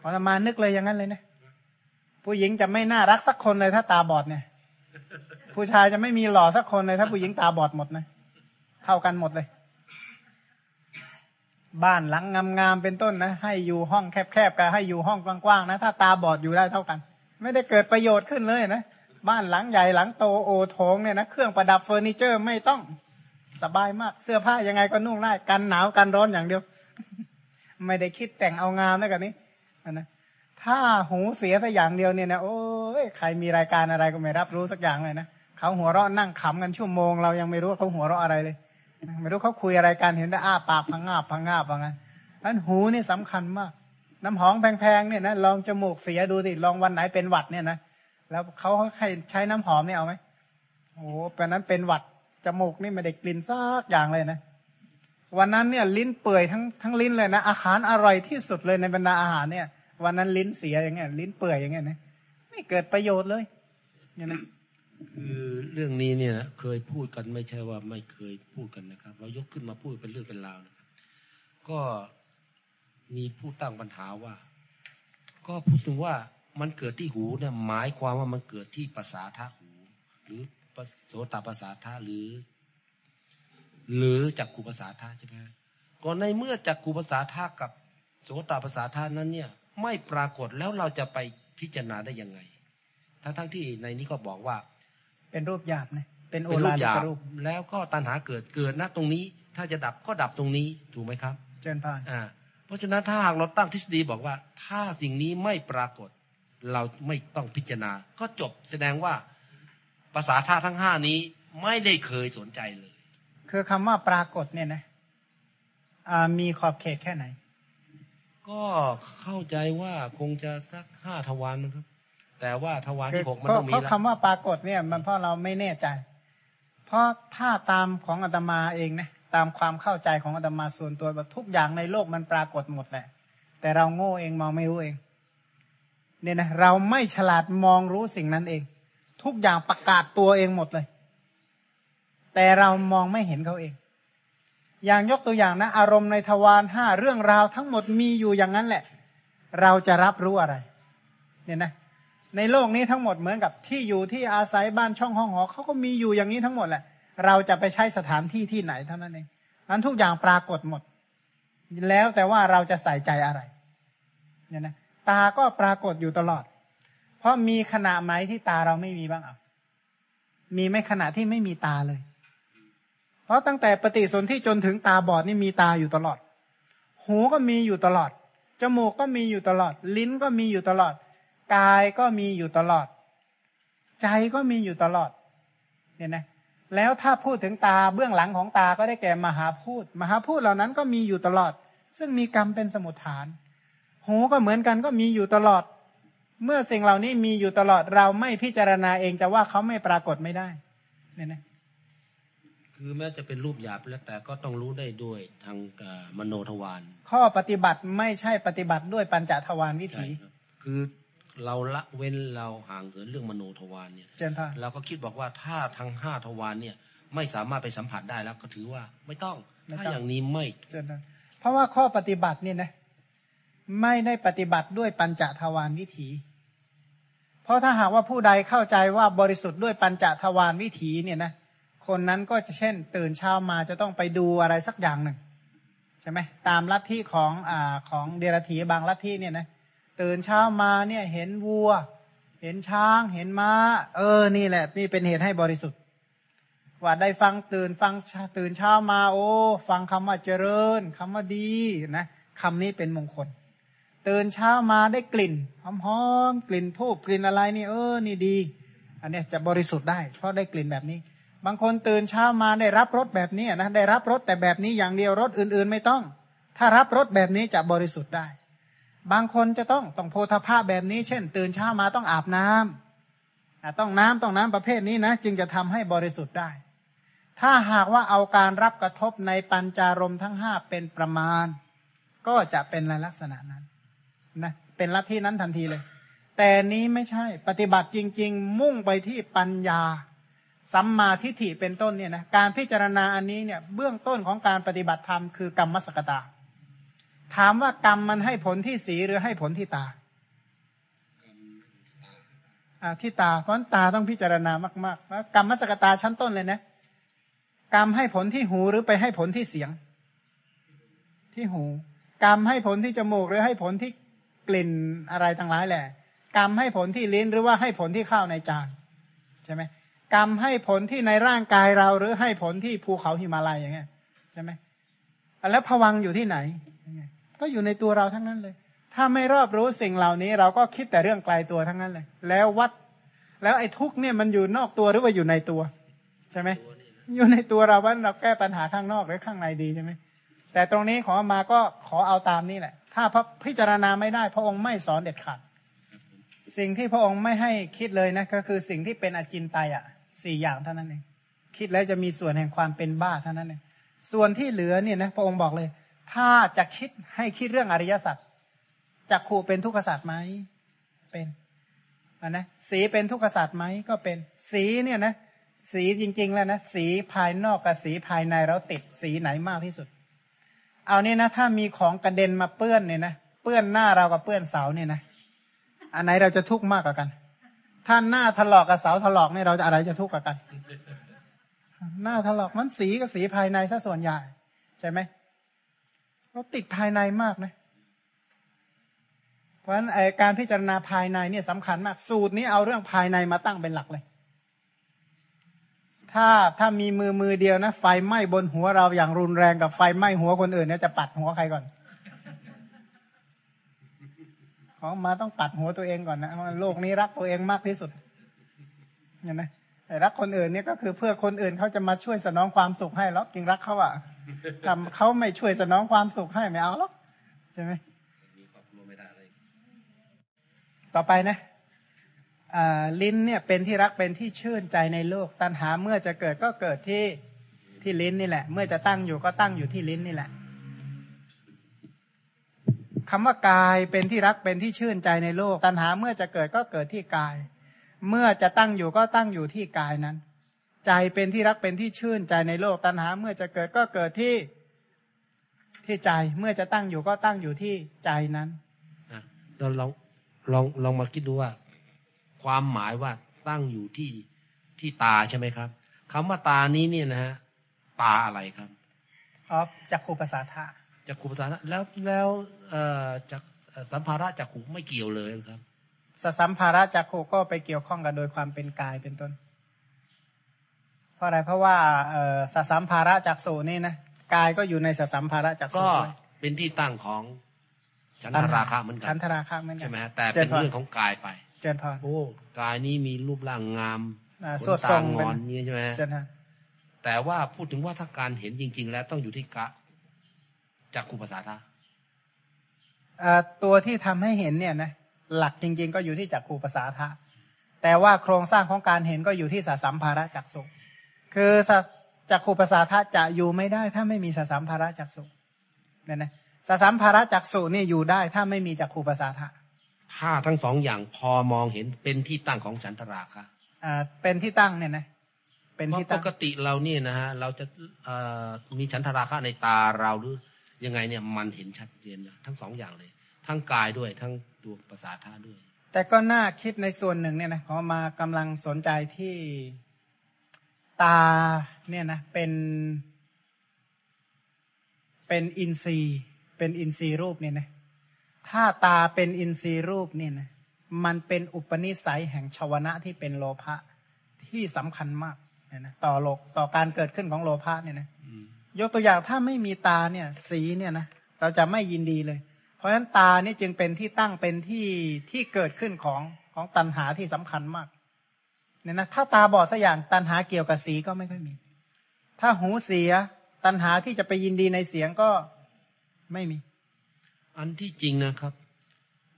ขอตมานึกเลยอย่างนั้นเลยนะ ผู้หญิงจะไม่น่ารักสักคนเลยถ้าตาบอดเนี่ย ผู้ชายจะไม่มีหล่อสักคนเลยถ้าผู้หญิงตาบอดหมดนะ เท่ากันหมดเลย บ้านหลังงามๆเป็นต้นนะ ให้อยู่ห้องแคบๆกับให้อยู่ห้องกว้างๆนะ ถ้าตาบอดอยู่ได้เท่ากัน ไม่ได้เกิดประโยชน์ขึ้นเลยนะบ้านหลังใหญ่หลังโตโอโถงเนี่ยนะเครื่องประดับเฟอร์นิเจอร์ไม่ต้องสบายมากเสื้อผ้ายังไงก็นุ่งได้กันหนาวกันร้อนอย่างเดียว ไม่ได้คิดแต่งเอางามนะกันนี้นะถ้าหูเสียสักอย่างเดียวเนี่ยนะโอ้ยใครมีรายการอะไรก็ไม่รับรู้สักอย่างเลยนะเขาหัวเราะนั่งขำกันชั่วโมงเรายังไม่รู้เขาหัวเราะอะไรเลย ไม่รู้เขาคุยอะไรกันเห็นแต่อ้าปากพังงาบพังงาบว่างั้นอันหูนี่สำคัญมาก น้ำหอมแพงๆเนี่ยนะลองจมูกเสียดูสิลองวันไหนเป็นหวัดเนี่ยนะแล้วเขาให้ใช้น้ำหอมเนี่ยเอาไหมโอ้แปลนั้นเป็นหวัดจมูกนี่ไม่ได้กลิ่นซักอย่างเลยนะ วันนั้นเนี่ยลิ้นเปื่อยทั้งทั้งลิ้นเลยนะ อาหารอร่อยที่สุดเลยในบรรดาอาหารเนี่ย วันนั้นลิ้นเสียอย่างเงี้ยลิ้นเปื่อยอย่างเงี้ยนะไม่เกิดประโยชน์เลยเนี่ยนะ คือเรื่องนี้เนี่ยเคยพูดกันไม่ใช่ว่าไม่เคยพูดกันนะครับ เรายกขึ้นมาพูดเป็นเรื่องเป็นราวนะครับ ก็มีผู้ตั้งปัญหาว่า ก็พูดถึงว่ามันเกิดที่หูเนี่ยหมายความว่ามันเกิดที่ภาษาท่าหู หรือโสตภาษาท่าหรือ หรือจักขูภาษาท่าใช่ไหมก็ในเมื่อจักขูภาษาท่ากับโสตภาษาท่านั้นเนี่ย ไม่ปรากฏแล้วเราจะไปพิจารณาได้ยังไง ทั้งทั้งที่ในนี้ก็บอกว่า เป็นรูปหยาบนะเป็นโอเป็นรูลาปลิหยากบรูปแล้วก็ตัณหาเกิดเกิดณตรงนี้ ถ้าจะดับก็ดับตรงนี้ถูกไหมครับ เจนพานอ่า เพราะฉะนั้นถ้าหากเราตั้งทฤษฎีบอกว่า ถ้าสิ่งนี้ไม่ปรากฏ เราไม่ต้องพิจารณา ก็จบแสดงว่าภาษาธาตุทั้งห้านี้ไม่ได้เคยสนใจเลย คือคำว่าปรากฏเนี่ยนะอ่ามีขอบเขตแค่ไหน ก็เข้าใจว่าคงจะสักห้าทวารมั้งครับ แต่ว่าทวารคือที่หกมันเพราะต้องมีเพราะแล้วคำว่าปรากฏเนี่ย มันเพราะเราไม่แน่ใจ เพราะถ้าตามของอาตมาเองนะตามความเข้าใจของอาตมาส่วนตัวว่าทุกอย่างในโลกมันปรากฏหมดแหละ แต่เราโง่เองมองไม่รู้เอง เนี่ยนะเราไม่ฉลาดมองรู้สิ่งนั้นเอง ทุกอย่างประกาศตัวเองหมดเลย แต่เรามองไม่เห็นเขาเอง อย่างยกตัวอย่างนะ อารมณ์ในทวารห้าเรื่องราวทั้งหมดมีอยู่อย่างนั้นแหละ เราจะรับรู้อะไร เนี่ยนะ ในโลกนี้ทั้งหมดเหมือนกับที่อยู่ที่อาศัยบ้านช่องห้องหอเขาก็มีอยู่อย่างนี้ทั้งหมดแหละ เราจะไปใช้สถานที่ที่ไหนเท่านั้นเองอันทุกอย่างปรากฏหมด แล้วแต่ว่าเราจะใส่ใจอะไรเนี่ยนะตาก็ปรากฏอยู่ตลอด เพราะมีขณะไหนที่ตาเราไม่มีบ้างอะมีไหม่ขณะที่ไม่มีตาเลย เพราะตั้งแต่ปฏิสนธิจนถึงตาบอดนี่มีตาอยู่ตลอด หูก็มีอยู่ตลอด จมูกก็มีอยู่ตลอด ลิ้นก็มีอยู่ตลอด กายก็มีอยู่ตลอด ใจก็มีอยู่ตลอดเนี่ยนะแล้วถ้าพูดถึงตาเบื้องหลังของตาก็ได้แก่มหาพูด มหาพูดเหล่านั้นก็มีอยู่ตลอด ซึ่งมีกรรมเป็นสมุทฐาน หูก็เหมือนกันก็มีอยู่ตลอด เมื่อสิ่งเหล่านี้มีอยู่ตลอดเราไม่พิจารณาเองจะว่าเขาไม่ปรากฏไม่ได้เนี่ยนะคือแม้จะเป็นรูปหยาบแล้วแต่ก็ต้องรู้ได้ด้วยทางเอ่อมโนทวารข้อปฏิบัติไม่ใช่ปฏิบัติด้วยปัญจทวารวิใช่ถีครับคือ เราละเว้นเราห่างเหินเรื่องมโนทวารเนี่ยเจนพานเราก็คิดบอกว่าถ้าทั้งห้าทวารเนี่ย ไม่สามารถไปสัมผัสได้แล้วก็ถือว่าไม่ต้องถ้าอย่างนี้ไม่เจนพานเพราะว่าข้อปฏิบัติเนี่ยนะไม่ได้ปฏิบัติด้วยปัญจทวารวิถี เพราะถ้าหากว่าผู้ใดเข้าใจว่าบริสุทธิ์ด้วยปัญจทวารวิถีเนี่ยนะคนนั้นก็จะเช่น ตื่นเช้ามาจะต้องไปดูอะไรสักอย่างหนึ่งใช่ไหมตามลัทธิของอ่าของเดรัจฉีบางลัทธิเนี่ยนะ ตื่นเช้ามาเนี่ยเห็นวัว เห็นช้าง เห็นม้า เออ นี่แหละ นี่เป็นเหตุให้บริสุทธิ์ ว่าได้ฟังตื่นฟังตื่นเช้ามา โอ้ ฟังคำว่าเจริญคำว่าดีนะคำนี้เป็นมงคล ตื่นเช้ามาได้กลิ่นหอมๆกลิ่นทูบกลิ่นอะไรนี่เออ นี่ดี อันนี้จะบริสุทธิ์ได้ เพราะได้กลิ่นแบบนี้ บางคนตื่นเช้ามาได้รับรสแบบนี้นะได้รับรสแต่แบบนี้อย่างเดียวรสอื่น ๆ ไม่ต้อง ถ้ารับรสแบบนี้จะบริสุทธิ์ได้ บางคนจะต้องต้องโพธาภาพแบบนี้ เช่น ตื่นเช้ามาต้องอาบน้ำอะต้องน้ำต้องน้ำประเภทนี้นะ จึงจะทำให้บริสุทธิ์ได้ ถ้าหากว่าเอาการรับกระทบในปัญจารมทั้งห้าเป็นประมาณ ก็จะเป็นลักษณะนั้นนะเป็นลัทธินั้นทันทีเลย แต่นี้ไม่ใช่ปฏิบัติจริง ๆ มุ่งไปที่ปัญญาสัมมาทิฏฐิเป็นต้นเนี่ยนะการพิจารณาอันนี้เนี่ยเบื้องต้นของการปฏิบัติธรรมคือกรรมสกตา ถามว่ากรรมมันให้ผลที่สีหรือให้ผลที่ตาที่ตา เพราะตาต้องพิจารณามากๆแล้วกรรมมสกตาชั้นต้นเลยนะกรรมให้ผลที่หูหรือไปให้ผลที่เสียง ที่หู กรรมให้ผลที่จมูกหรือให้ผลที่กลิ่นอะไรต่างหลายแหละ กรรมให้ผลที่ลิ้นหรือว่าให้ผลที่ข้าวในจานใช่ไหมกรรมให้ผลที่ในร่างกายเราหรือให้ผลที่ภูเขาหิมาลัยอย่างเงี้ยใช่ไหมแล้วผวังอยู่ที่ไหน ก็อยู่ในตัวเราทั้งนั้นเลย ถ้าไม่รอบรู้สิ่งเหล่านี้ เราก็คิดแต่เรื่องไกลตัวทั้งนั้นเลย แล้ววัด แล้วไอ้ทุกข์เนี่ยมันอยู่นอกตัวหรือว่าอยู่ในตัว ใช่ไหมอยู่ในตัวเราว่าเราแก้ปัญหาข้างนอกหรือข้างในดีใช่ไหมแต่ตรงนี้ขอมาก็ขอเอาตามนี่แหละ ถ้าพระพิจารณาไม่ได้ พระองค์ไม่สอนเด็ดขาดสิ่งที่พระองค์ไม่ให้คิดเลยนะก็คือสิ่งที่เป็นอจินไตยอะสี่อย่างเท่านั้นเองคิดแล้วจะมีส่วนแห่งความเป็นบ้าเท่านั้นเองส่วนที่เหลือเนี่ยนะพระองค์บอกเลย ถ้าจะคิดให้คิดเรื่องอริยสัจจักขู่เป็นทุกขสัจไหมเป็นอะนะสีเป็นทุกขสัจไหมก็เป็นสีเนี่ยนะสีจริง ๆ แล้วนะสีภายนอกกับสีภายในเราติดสีไหนมากที่สุด เอาเนี่ยนะ ถ้ามีของกระเด็นมาเปื้อนเนี่ยนะเปื้อนหน้าเรากับเปื้อนเสาเนี่ยนะอันไหนเราจะทุกข์มากกว่ากัน ถ้าหน้าถลอกกับเสาถลอกเนี่ยเราจะอะไรจะทุกข์กว่ากัน หน้าถลอกมันสีกับสีภายในซะส่วนใหญ่ใช่ไหม เราติดภายในมากนะเพราะฉะนั้นการพิจารณาภายในเนี่ยสำคัญมาก สูตรนี้เอาเรื่องภายในมาตั้งเป็นหลักเลย ถ้าถ้ามีมือมือเดียวนะไฟไหม้บนหัวเราอย่างรุนแรงกับไฟไหม้หัวคนอื่นเนี่ยจะปัดหัวใครก่อน ของมาต้องปัดหัวตัวเองก่อนนะโลกนี้รักตัวเองมากที่สุดเห็นไหม รักคนอื่นเนี่ยก็คือเพื่อคนอื่นเขาจะมาช่วยสนองความสุขให้แล้วจริงรักเขาอะทำเขาไม่ช่วยสนองความสุขให้ไม่เอาหรอกใช่ไหมมีครอบครัวไม่ได้เลยต่อไปนะอ่าลิ้นเนี่ยเป็นที่รักเป็นที่ชื่นใจในโลก ตัณหาเมื่อจะเกิดก็เกิดที่ที่ลิ้นนี่แหละ เมื่อจะตั้งอยู่ก็ตั้งอยู่ที่ลิ้นนี่แหละคำว่ากายเป็นที่รักเป็นที่ชื่นใจในโลก ตัณหาเมื่อจะเกิดก็เกิดที่กาย เมื่อจะตั้งอยู่ก็ตั้งอยู่ที่กายนั้น ใจเป็นที่รักเป็นที่ชื่นใจในโลกตัณหา เมื่อจะเกิดก็เกิดที่ที่ใจเมื่อจะตั้งอยู่ก็ตั้งอยู่ที่ใจนั้นนะเราลองลองลองมาคิดดูว่า ความหมายว่าตั้งอยู่ที่ที่ตาใช่ไหมครับคำว่าตานี้เนี่ยนะฮะตาอะไรครับอ๋อจักขูภาษาทะจากขูภาษาแล้วแล้วเอ่อจากเอ่อสัมภาระจากขูไม่เกี่ยวเลยครับ สสัมภาระจักขูก็ไปเกี่ยวข้องกันโดยความเป็นกายเป็นต้น เพราะอะไรเพราะว่าเอ่อสสัมภาระจักสูนี่นะกายก็อยู่ในสสัมภาระจักสูก็ด้วยเป็นที่ตั้งของฉันทราคะเหมือนกัชั้นนทราคะเหมือนกัใช่นไหมฮะแต่เป็นเรื่องของกายไป เจริญพรโอ้กายนี้มีรูปร่างงามอ่าขสวดนทรตางงเป็นอนนี่ใช่ไหมฮะเจริญพรแต่ว่าพูดถึงว่าถ้าการเห็นจริง ๆ แล้วต้องอยู่ที่กะจากขูภาษาทะเอ่อตัวที่ทำให้เห็นเนี่ยนะ หลักจริง ๆ ก็อยู่ที่จักขูภาษาทะแต่ว่าโครงสร้างของการเห็นก็อยู่ที่สสัมภาระจักสุคือสจักขูภาษาทะจะอยู่ไม่ได้ ถ้าไม่มีสสัมภาระจักสุเนี่ยนะสสัมภาระจักสุนี่อยู่ได้ ถ้าไม่มีจักขูภาษาทะถ้าทั้งสองอย่างพอมองเห็นเป็นที่ตั้งของฉันทราคะอ่าเป็นที่ตั้งเนี่ยนะเป็นเพราะที่ปตั้งกติเราเนี่ยนะฮะเราจะเอ่อมีฉันทราคะในตาเราหรือยังไงเนี่ยมันเห็นชัดเจนนะทั้งสองอย่างเลย ทั้งกายด้วยทั้ง ตัวภาษาท่าด้วย แต่ก็น่าคิดในส่วนหนึ่งเนี่ยนะพอมากำลังสนใจที่ตาเนี่ยนะเป็นเป็นอินทรีย์เป็นอินทรีย์รูปเนี่ยนะถ้าตาเป็นอินทรีย์รูปเนี่ยนะมันเป็นอุปนิสัยแห่งชวนะที่เป็นโลภะที่สำคัญมากเนี่ยนะต่อโลกต่อการเกิดขึ้นของโลภะเนี่ยนะอืมยกตัวอย่างถ้าไม่มีตาเนี่ย สีเนี่ยนะเราจะไม่ยินดีเลย เพราะฉะนั้นตานี่จึงเป็นที่ตั้งเป็นที่ที่เกิดขึ้นของของตัณหาที่สำคัญมากเนี่ยนะถ้าตาบอดสักอย่างตัณหาเกี่ยวกับสีก็ไม่ค่อยมี ถ้าหูเสียตัณหาที่จะไปยินดีในเสียงก็ไม่มี อันที่จริงนะครับ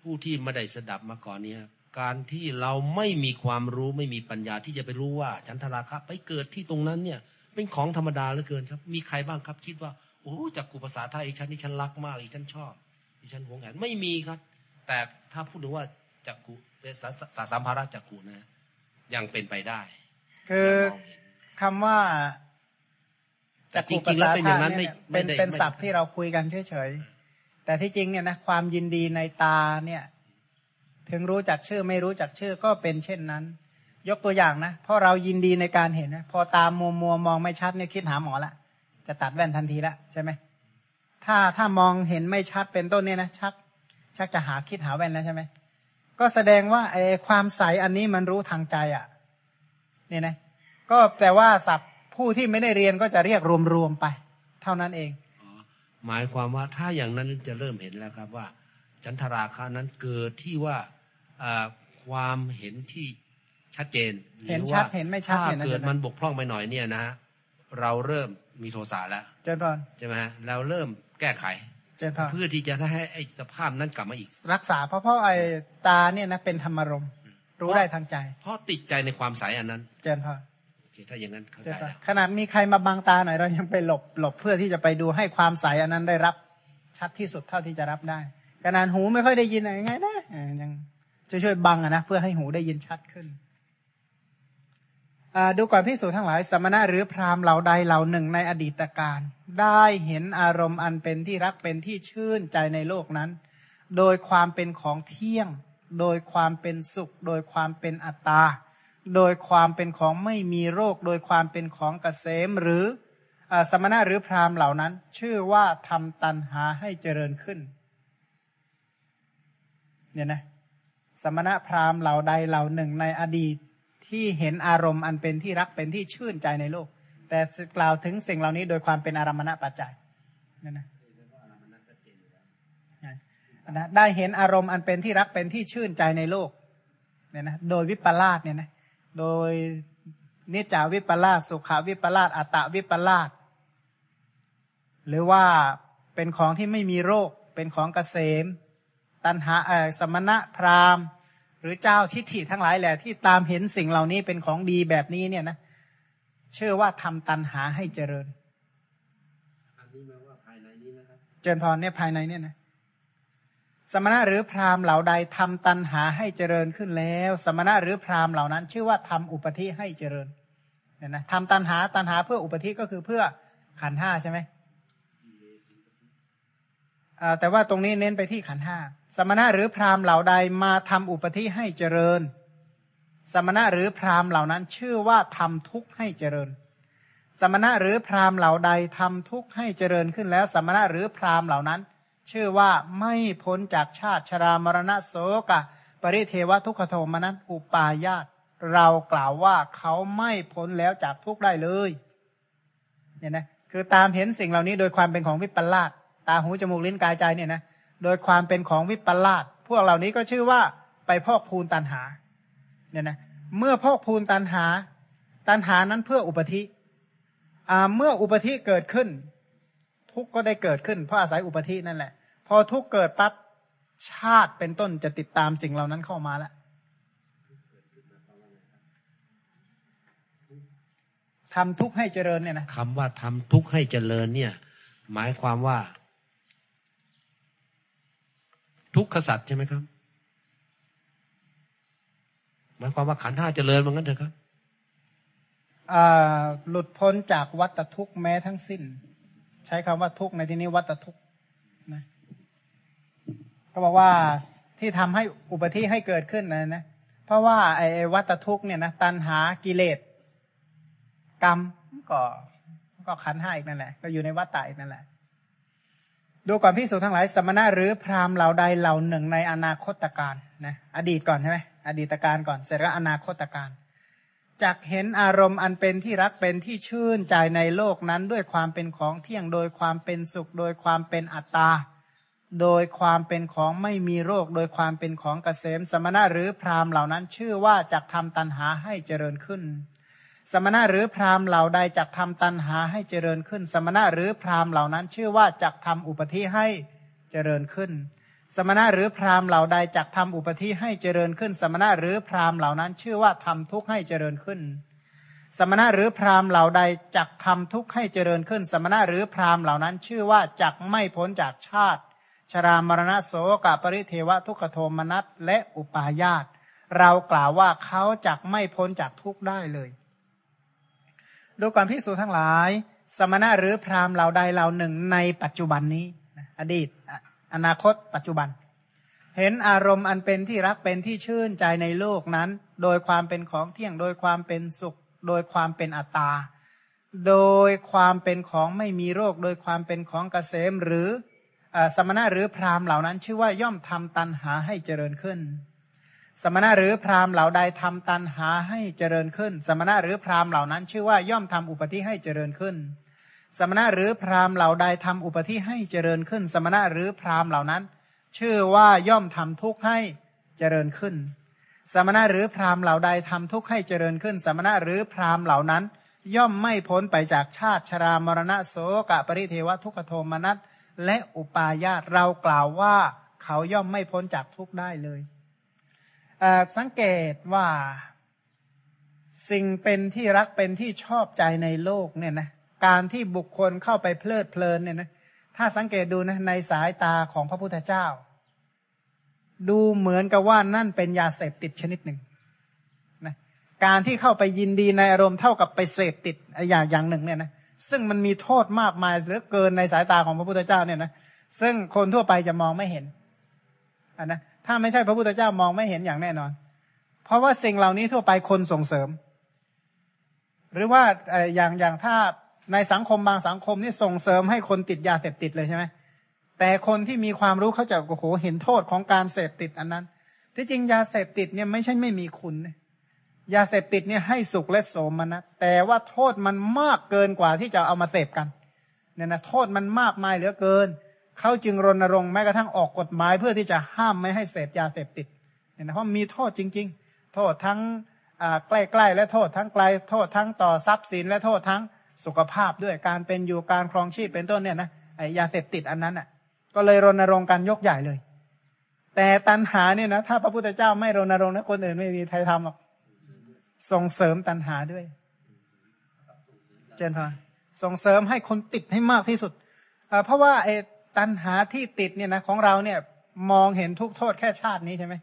ผู้ที่ไม่ได้สดับมาก่อนเนี่ยการที่เราไม่มีความรู้ไม่มีปัญญาที่จะไปรู้ว่าฉันทราคะไปเกิดที่ตรงนั้นเนี่ย เป็นของธรรมดาเหลือเกินครับ มีใครบ้างครับ คิดว่าโอ้จากกุภาษาไทยฉันนี่ฉันรักมากอีฉันชอบ อีฉันหวงแหนไม่มีครับ แต่ถ้าพูดถึงว่าจากกุเป็นสาสาสัมภาระจากกุนะ ยังเป็นไปได้ คือยังมองเห็นคำว่าแต่จริงๆแล้วเป็นอย่างนั้นไม่เป็นไม่ได้เป็นไม่ศัพท์ที่เราคุยกันเฉยๆแต่ที่จริงเนี่ยนะความยินดีในตาเนี่ย ถึงรู้จักชื่อไม่รู้จักชื่อก็เป็นเช่นนั้น ยกตัวอย่างนะเพราะเรายินดีในการเห็นนะพอตามมัวมัวๆมองไม่ชัดเนี่ยคิดหาหมอละจะตัดแว่นทันทีละใช่ไหม ถ้าถ้ามองเห็นไม่ชัดเป็นต้นเนี่ยนะชัก ชักจะหาคิดหาแว่นแล้วใช่ไหมก็แสดงว่าไอ้ความใสอันนี้มันรู้ทางใจอะเนี่ยนะก็แปลว่าศัพท์ผู้ที่ไม่ได้เรียนก็จะเรียกรวมๆไป เท่านั้นเองอ๋อหมายความว่าถ้าอย่างนั้นจะเริ่มเห็นแล้วครับว่าฉันทราคะนั้นเกิดที่ว่าอ่าความเห็นที่ชัดเจนเห็นรือชัดว่าเห็นไม่ชัดถ้าเนี่ยนะเกิดมันบกพร่องไปหน่อยเนี่ยนะฮะเราเริ่มมีโทสะแล้วเจนพรใช่ไหมฮะเราเริ่มแก้ไขเจนพรเพื่อที่จะให้ไอ้สภาพนั้นกลับมาอีก รักษาเพราะเพราะไอ้ตาเนี่ยนะเป็นธรรมารมณ์รู้ได้ทางใจ เพราะติดใจในความใสอันนั้น เจนพรโอเคถ้าอย่างนั้นเข้าเจใจนพรแล้วขนาดมีใครมาบังตาหน่อยเรายังไปหลบหลบเพื่อที่จะไปดูให้ความใสอันนั้นได้รับชัดที่สุดเท่าที่จะรับได้ขนาดหูไม่ค่อยได้ยินอะไรไงนะเออยังจะช่วยบังอะนะเพื่อให้หูได้ยินชัดขึ้นอ่าดูก่อนพิสูจทั้งหลายสมณะหรือพราหมณ์เหล่าใดเหล่าหนึ่งในอดีตการ ได้เห็นอารมณ์อันเป็นที่รักเป็นที่ชื่นใจในโลกนั้น โดยความเป็นของเที่ยง โดยความเป็นสุข โดยความเป็นอัตตา โดยความเป็นของไม่มีโรค โดยความเป็นของเกษมหรืออสมณะหรือพราหมณ์เหล่านั้น ชื่อว่าทำตันหาให้เจริญขึ้นเนี่ยนะสมณะพราหมณ์เหล่าใดเหล่าหนึ่งในอดีตที่เห็นอารมณ์อันเป็นที่รักเป็นที่ชื่นใจในโลก แต่กล่าวถึงสิ่งเหล่านี้โดยความเป็นอารมณปัจจัยนั่นนะนะได้เห็นอารมณ์อันเป็นที่รักเป็นที่ชื่นใจในโลกเนี่ยนะโดยวิปลาสเนี่ยนะโดยนิจาวิปลาสสุขาวิปลาสอัตตวิปลาสหรือว่าเป็นของที่ไม่มีโรค เป็นของเกษม ตันหาเออสมณะพราหมณ์ หรือเจ้าทิฏฐิทั้งหลายแหละที่ตามเห็นสิ่งเหล่านี้เป็นของดีแบบนี้เนี่ยนะเชื่อว่าทำตันหาให้เจริญอันนี้แปลว่าภายในนี้นะครับเจริญพรเนี่ยภายในเนี่ยนะสมณะหรือพราหมณ์เหล่าใดทำตันหาให้เจริญขึ้นแล้ว สมณะหรือพราหมณ์เหล่านั้น ชื่อว่าทำอุปธิให้เจริญเนี่ยนะทำตันหาตันหาเพื่ออุปธิก็คือเพื่อขันธ์ห้าใช่ไหมอ่าแต่ว่าตรงนี้เน้นไปที่ขันธ์ห้าสมณะหรือพราหมณ์เหล่าใดมาทำอุปธิให้เจริญ สมณะหรือพราหมณ์เหล่านั้นชื่อว่าทำทุกข์ให้เจริญ สมณะหรือพราหมณ์เหล่าใดทำทุกข์ให้เจริญขึ้นแล้ว สมณะหรือพราหมณ์เหล่านั้น ชื่อว่าไม่พ้นจากชาติชรามรณะโสกะ ปริเทวทุกขโทมนัสอุปาญาตเรากล่าวว่าเขาไม่พ้นแล้วจากทุกข์ได้เลยเนี่ยนะคือตามเห็นสิ่งเหล่านี้โดยความเป็นของวิปลาสตาหูจมูกลิ้นกายใจเนี่ยนะโดยความเป็นของวิปลาสพวกเหล่านี้ก็ชื่อว่าไปพอกพูนตันหา เนี่ยนะเมื่อพอกพูนตันหา ตันหานั้นเพื่ออุปธิอ่าเมื่ออุปธิเกิดขึ้น ทุกก็ได้เกิดขึ้น เพราะอาศัยอุปธินั่นแหละ พอทุกเกิดปั๊บชาติเป็นต้นจะติดตามสิ่งเหล่านั้นเข้ามาแล้วทำทุกข์ให้เจริญเนี่ยนะคำว่าทำทุกข์ให้เจริญเนี่ย หมายความว่า ทุกขสัตว์ใช่ไหมครับ หมายความว่าขันห้าเจริญมันงั้นเถอะครับหลุดพ้นจากวัฏทุกข์แม้ทั้งสิ้น ใช้คำว่าทุกข์ในที่นี้วัฏทุกข์นะก็บอกว่าที่ทำให้อุปธิให้เกิดขึ้นนะนะ เพราะว่าไอ้วัฏทุกข์เนี่ยนะตัณหากิเลสกรรมก็ก็ขันห้าอีกนั่นแหละ ก็อยู่ในวัฏฏะอีกนั่นแหละ ดูก่อนพิสูจทั้งหลายสมณะหรือพราหมณ์เหล่าใดเหล่าหนึ่งในอนาคตการนะอดีตก่อนใช่ไหม อดีตการก่อน เสร็จแล้วอนาคตการจักเห็นอารมณ์อันเป็นที่รักเป็นที่ชื่นใจในโลกนั้นด้วยความเป็นของเที่ยงโดยความเป็นสุข โดยความเป็นอัตตา โดยความเป็นของไม่มีโรค โดยความเป็นของเกษม สมณะหรือพราหมณ์เหล่านั้นชื่อว่าจักทำตันหาให้เจริญขึ้น สมณะหรือพราหมณ์เหล่าใดจักทำตันหาให้เจริญขึ้น สมณะหรือพราหมณ์เหล่านั้นชื่อว่าจักทำอุปธิให้เจริญขึ้น สมณะหรือพราหมณ์เหล่าใดจักทำอุปธิให้เจริญขึ้น สมณะหรือพราหมณ์เหล่านั้น ชื่อว่าทำทุกข์ให้เจริญขึ้น สมณะหรือพราหมณ์เหล่าใดจักทำทุกข์ให้เจริญขึ้น สมณะหรือพราหมณ์เหล่านั้น ชื่อว่าจักไม่พ้นจากชาติ ชรามรณะโสกปริเทวทุกขโทมนัสและอุปาญาตเรากล่าวว่าเขาจักไม่พ้นจากทุกข์ได้เลยดูความพิสูจน์ทั้งหลาย สมณะหรือพราหมณ์เหล่าใดเหล่าหนึ่งในปัจจุบันนี้อดีต อนาคต ปัจจุบัน เห็นอารมณ์อันเป็นที่รักเป็นที่ชื่นใจในโลกนั้น โดยความเป็นของเที่ยงโดยความเป็นสุข โดยความเป็นอัตตา โดยความเป็นของไม่มีโรค โดยความเป็นของเกษมหรืออสมณะหรือพราหมณ์เหล่านั้น ชื่อว่าย่อมทำตันหาให้เจริญขึ้น สมณะหรือพราหมณ์เหล่าใดทำตันหาให้เจริญขึ้น สมณะหรือพราหมณ์เหล่านั้น ชื่อว่าย่อมทำอุปธิให้เจริญขึ้น สมณะหรือพราหมณ์เหล่าใดทำอุปธิให้เจริญขึ้น สมณะหรือพราหมณ์เหล่านั้น ชื่อว่าย่อมทำทุกข์ให้เจริญขึ้น สมณะหรือพราหมณ์เหล่าใดทำทุกข์ให้เจริญขึ้น สมณะหรือพราหมณ์เหล่านั้น ย่อมไม่พ้นไปจากชาติชรามรณะโสกะปริเทวทุกขโทมนัสและอุปาญาตเรากล่าวว่าเขาย่อมไม่พ้นจากทุกข์ได้เลยสังเกตว่าสิ่งเป็นที่รักเป็นที่ชอบใจในโลกเนี่ยนะ การที่บุคคลเข้าไปเพลิดเพลินเนี่ยนะถ้าสังเกตดูนะในสายตาของพระพุทธเจ้า ดูเหมือนกับว่านั่นเป็นยาเสพติดชนิดหนึ่งนะการที่เข้าไปยินดีในอารมณ์เท่ากับไปเสพติดอย่างอย่างหนึ่งเนี่ยนะซึ่งมันมีโทษมากมายเหลือเกินในสายตาของพระพุทธเจ้าเนี่ยนะซึ่งคนทั่วไปจะมองไม่เห็นนนะถ้าไม่ใช่พระพุทธเจ้ามองไม่เห็นอย่างแน่นอน เพราะว่าสิ่งเหล่านี้ทั่วไปคนส่งเสริม หรือว่าเอ่ออย่างอย่างถ้า ในสังคมบางสังคมนี่ส่งเสริมให้คนติดยาเสพติดเลยใช่ไหมแต่คนที่มีความรู้เขาจะโอ้โหเห็นโทษของการเสพติดอันนั้น ที่จริงยาเสพติดเนี่ยไม่ใช่ไม่มีคุณยาเสพติดเนี่ยให้สุขและโสมนัสแต่ว่าโทษมันมากเกินกว่าที่จะเอามาเสพกันเนี่ยนะโทษมันมากมายเหลือเกินเขาจึงรณรงค์แม้กระทั่งออกกฎหมายเพื่อที่จะห้ามไม่ให้เสพยาเสพติดเนี่ยนะเพราะมีโทษจริง ๆ โทษทั้งใกล้ๆและโทษทั้งไกลโทษทั้งต่อทรัพย์สินและโทษทั้ง สุขภาพด้วยการเป็นอยู่การครองชีพเป็นต้นเนี่ยนะไอยาเสพติดอันนั้นอะ ก็เลยรณรงค์กันยกใหญ่เลย แต่ตันหาเนี่ยนะถ้าพระพุทธเจ้าไม่รณรงค์นะคนอื่นไม่มีใครทำหรอกส่งเสริมตันหาด้วย เจนพอส่งเสริมให้คนติดให้มากที่สุดเพราะว่าไอ้ตันหาที่ติดเนี่ยนะของเราเนี่ยมองเห็นทุกโทษแค่ชาตินี้ใช่ไหม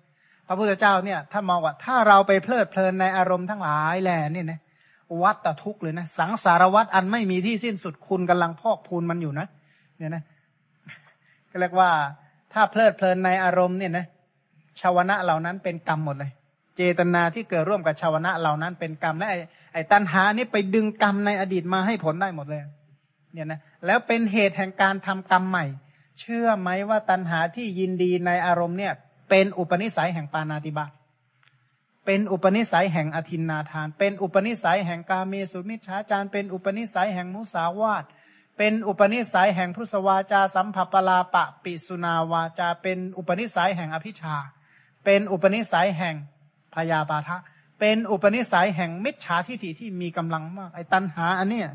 พระพุทธเจ้าเนี่ย ถ้ามองว่าถ้าเราไปเพลิดเพลินในอารมณ์ทั้งหลายแหล่เนี่ยนะ วัตทุกข์เลยนะ สังสารวัตอันไม่มีที่สิ้นสุดคุณกำลังพอกพูนมันอยู่นะ เนี่ยนะก็เรียกว่าถ้าเพลิดเพลินในอารมณ์เนี่ยนะชาวนะเหล่านั้นเป็นกรรมหมดเลย เจตนาที่เกิดร่วมกับชาวนะเหล่านั้นเป็นกรรมและไอ้ไอ้ตัณหานี่ไปดึงกรรมในอดีตมาให้ผลได้หมดเลย เนี่ยนะแล้วเป็นเหตุแห่งการทำกรรมใหม่ เชื่อไหมว่าตัณหาที่ยินดีในอารมณ์เนี่ย เป็นอุปนิสัยแห่งปานาติบาต เป็นอุปนิสัยแห่งอธินนาทาน เป็นอุปนิสัยแห่งกาเมสุมิชฌาจารเป็นอุปนิสัยแห่งมุสาวาตเป็นอุปนิสัยแห่งพุทธวาจา สัมผัปลาปะปิสุนาวาจา เป็นอุปนิสัยแห่งอภิชา เป็นอุปนิสัยแห่งพยาบาทะ เป็นอุปนิสัยแห่งมิจฉาทิฏฐิที่มีกำลังมากไอ้ตัณหาอันเนี้ย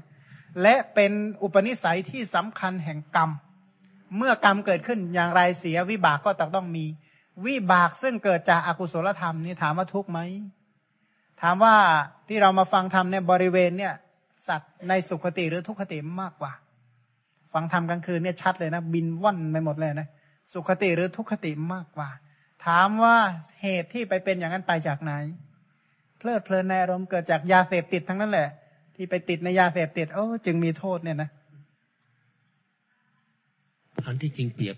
และเป็นอุปนิสัยที่สำคัญแห่งกรรม เมื่อกรรมเกิดขึ้นอย่างไรเสียวิบากก็ต้องมี วิบากซึ่งเกิดจากอากุศลธรรมนี่ถามว่าทุกข์ไหมถามว่าที่เรามาฟังธรรมในบริเวณเนี่ย สัตว์ในสุขติหรือทุกขติมากกว่า ฟังธรรมกลางคืนเนี่ยชัดเลยนะ บินว่อนไปหมดเลยนะสุขติหรือทุกขติมากกว่า ถามว่าเหตุที่ไปเป็นอย่างนั้นไปจากไหน เพลิดเพลินในอารมณ์เกิดจากยาเสพติดทั้งนั้นแหละ ที่ไปติดในยาเสพติดโอ้จึงมีโทษเนี่ยนะอันที่จริงเปรียบ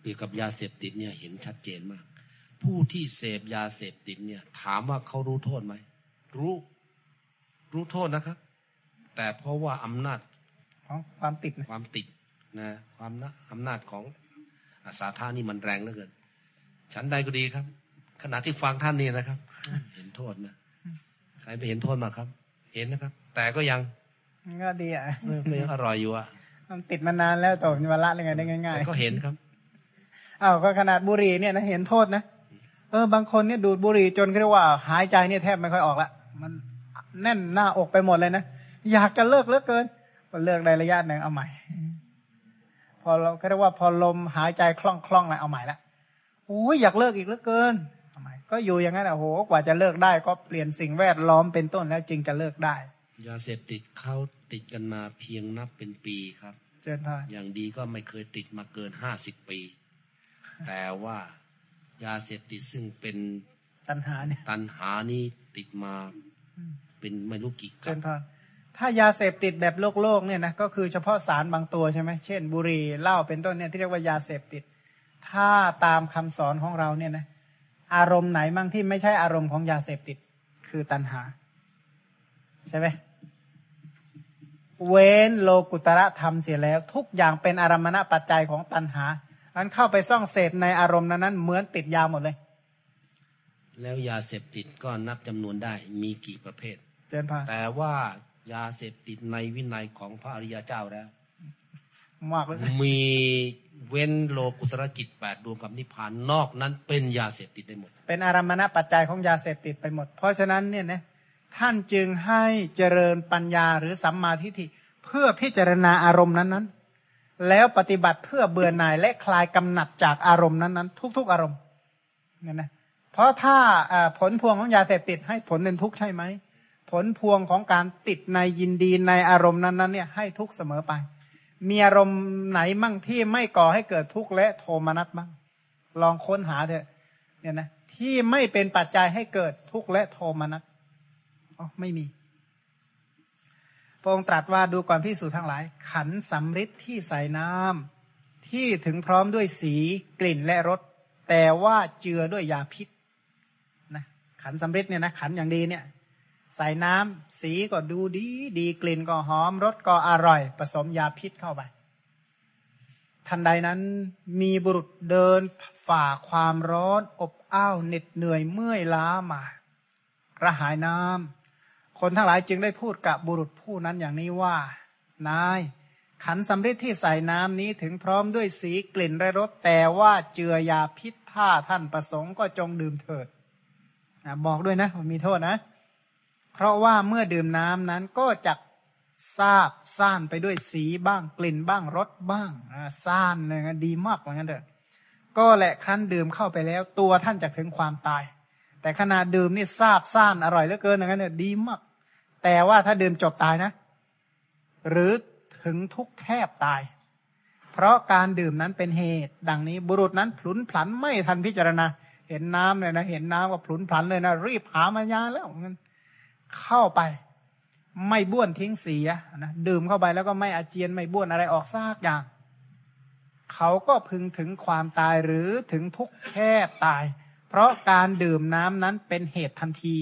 เปรียบกับยาเสพติดเนี่ยเห็นชัดเจนมาก ผู้ที่เสพยาเสพติดเนี่ย ถามว่าเขารู้โทษไหมรู้ รู้โทษนะครับ แต่เพราะว่าอำนาจของความติดความติดนะ ความนะอำนาจของอาสาท่านี่มันแรงเหลือเกินฉันใดก็ดีครับ ขณะที่ฟังท่านนี่นะครับ เห็นโทษนะใครไปเห็นโทษมาครับ เห็นนะครับ แต่ก็ยังก็ดีอะไม่ยังอร่อยอยู่อะมันติดมานานแล้วต่อวันละยังไงได้ง่ายๆก็เห็นครับ อ้าวก็ขนาดบุหรี่เนี่ยนะเห็นโทษนะเออบางคนเนี่ยดูดบุหรี่จนเรียกว่า หายใจเนี่ยแทบไม่ค่อยออกละมันแน่นหน้าอกไปหมดเลยนะอยากจะเลิกเหลือเกินพอเลิกได้ระยะหนึ่งเอาใหม่ พอเราก็เรียกว่าพอลมหายใจคล่องคล่องเลยเอาใหม่ละโอ้ยอยากเลิกอีกเหลือเกินทำไมก็อยู่อย่างนั้นโอ้โหกว่าจะเลิกได้ ก็เปลี่ยนสิ่งแวดล้อมเป็นต้นแล้วจึงจะเลิกได้ยาเสพติดเขาติดกันมาเพียงนับเป็นปีครับ เจนทานอย่างดีก็ไม่เคยติดมาเกินห้าสิบปี แต่ว่ายาเสพติดซึ่งเป็นตันหาเนี่ยตันหานี่ติดมาเป็นไม่รู้กี่กับเจนทานถ้ายาเสพติดแบบโลกโลกเนี่ยนะก็คือเฉพาะสารบางตัวใช่ไหมเช่น บุหรี่เหล้าเป็นต้นเนี่ยที่เรียกว่ายาเสพติด ถ้าตามคำสอนของเราเนี่ยนะอารมณ์ไหนมั่งที่ไม่ใช่อารมณ์ของยาเสพติด คือตัณหา ใช่ไหมเว้นโลกุตระธรรมเสียแล้ว ทุกอย่างเป็นอารมณปัจจัยของตัณหา อันเข้าไปซ่องเสพในอารมณ์นั้น เหมือนติดยาหมดเลย แล้วยาเสพติดก็นับจำนวนได้มีกี่ประเภท เจนพาแต่ว่ายาเสพติดในวินัยของพระอริยเจ้าแล้วมากเลยมีเว้นโลกุตรจิตแปดดวงกับนิพพานนอกนั้นเป็นยาเสพติดได้หมด เป็นอารมณปัจจัยของยาเสพติดไปหมด เพราะฉะนั้นเนี่ยนะท่านจึงให้เจริญปัญญาหรือสัมมาทิฏฐิเพื่อพิจารณาอารมณ์นั้นๆ แล้วปฏิบัติเพื่อเบื่อหน่ายและคลายกำหนัดจากอารมณ์นั้นๆ ทุก ๆ อารมณ์เนี่ยนะเพราะถ้าผลพวงของยาเสพติดให้ผลเป็นทุกข์ใช่ไหมผลพวงของการติดในยินดีในอารมณ์นั้นๆเนี่ยให้ทุกข์เสมอไป มีอารมณ์ไหนมั่งที่ไม่ก่อให้เกิดทุกข์และโทมนัสบ้างลองค้นหาเถอะเนี่ยนะที่ไม่เป็นปัจจัยให้เกิดทุกข์และโทมนัสอ๋อไม่มี พระองค์ตรัสว่าดูก่อนพิสูจน์ทั้งหลาย ขันสำริดที่ใส่น้ำที่ถึงพร้อมด้วยสีกลิ่นและรสแต่ว่าเจือด้วยยาพิษนะขันสำริดเนี่ยนะขันอย่างดีเนี่ยใส่น้ำสีก็ดูดีดีกลิ่นก็หอมรสก็อร่อย ผสมยาพิษเข้าไป ทันใดนั้นมีบุรุษเดินฝ่าความร้อน อบอ้าวเหน็ดเหนื่อยเมื่อยล้ามากระหายน้ำ คนทั้งหลายจึงได้พูดกับบุรุษผู้นั้นอย่างนี้ว่า นาย ขันสำริดที่ใส่น้ำนี้ถึงพร้อมด้วยสีกลิ่นและรสแต่ว่าเจือยาพิษถ้าท่านประสงค์ก็จงดื่มเถิดบอกด้วยนะมีโทษนะ เพราะว่าเมื่อดื่มน้ำนั้นก็จะซาบซ่านไปด้วยสีบ้างกลิ่นบ้างรสบ้างซ่านเลยนะดีมากเหมือนกันเถอะก็แหละครั้นดื่มเข้าไปแล้ว ตัวท่านจะถึงความตาย แต่ขณะดื่มนี่ซาบซ่านอร่อยเหลือเกินอย่างนั้นเนี่ยดีมาก แต่ว่าถ้าดื่มจบตายนะ หรือถึงทุกแทบตาย เพราะการดื่มนั้นเป็นเหตุ ดังนี้บุรุษนั้นพลุนพลันไม่ทันพิจารณา เห็นน้ำเลยนะ เห็นน้ำก็พลุนพลันเลยนะ รีบหามายาแล้วงั้นเข้าไป ไม่บ้วนทิ้งเสียนะดื่มเข้าไปแล้วก็ไม่อาเจียนไม่บ้วนอะไรออกซากอย่างเขาก็พึงถึงความตายหรือถึงทุกแค่ตาย เพราะการดื่มน้ำนั้นเป็นเหตุทันที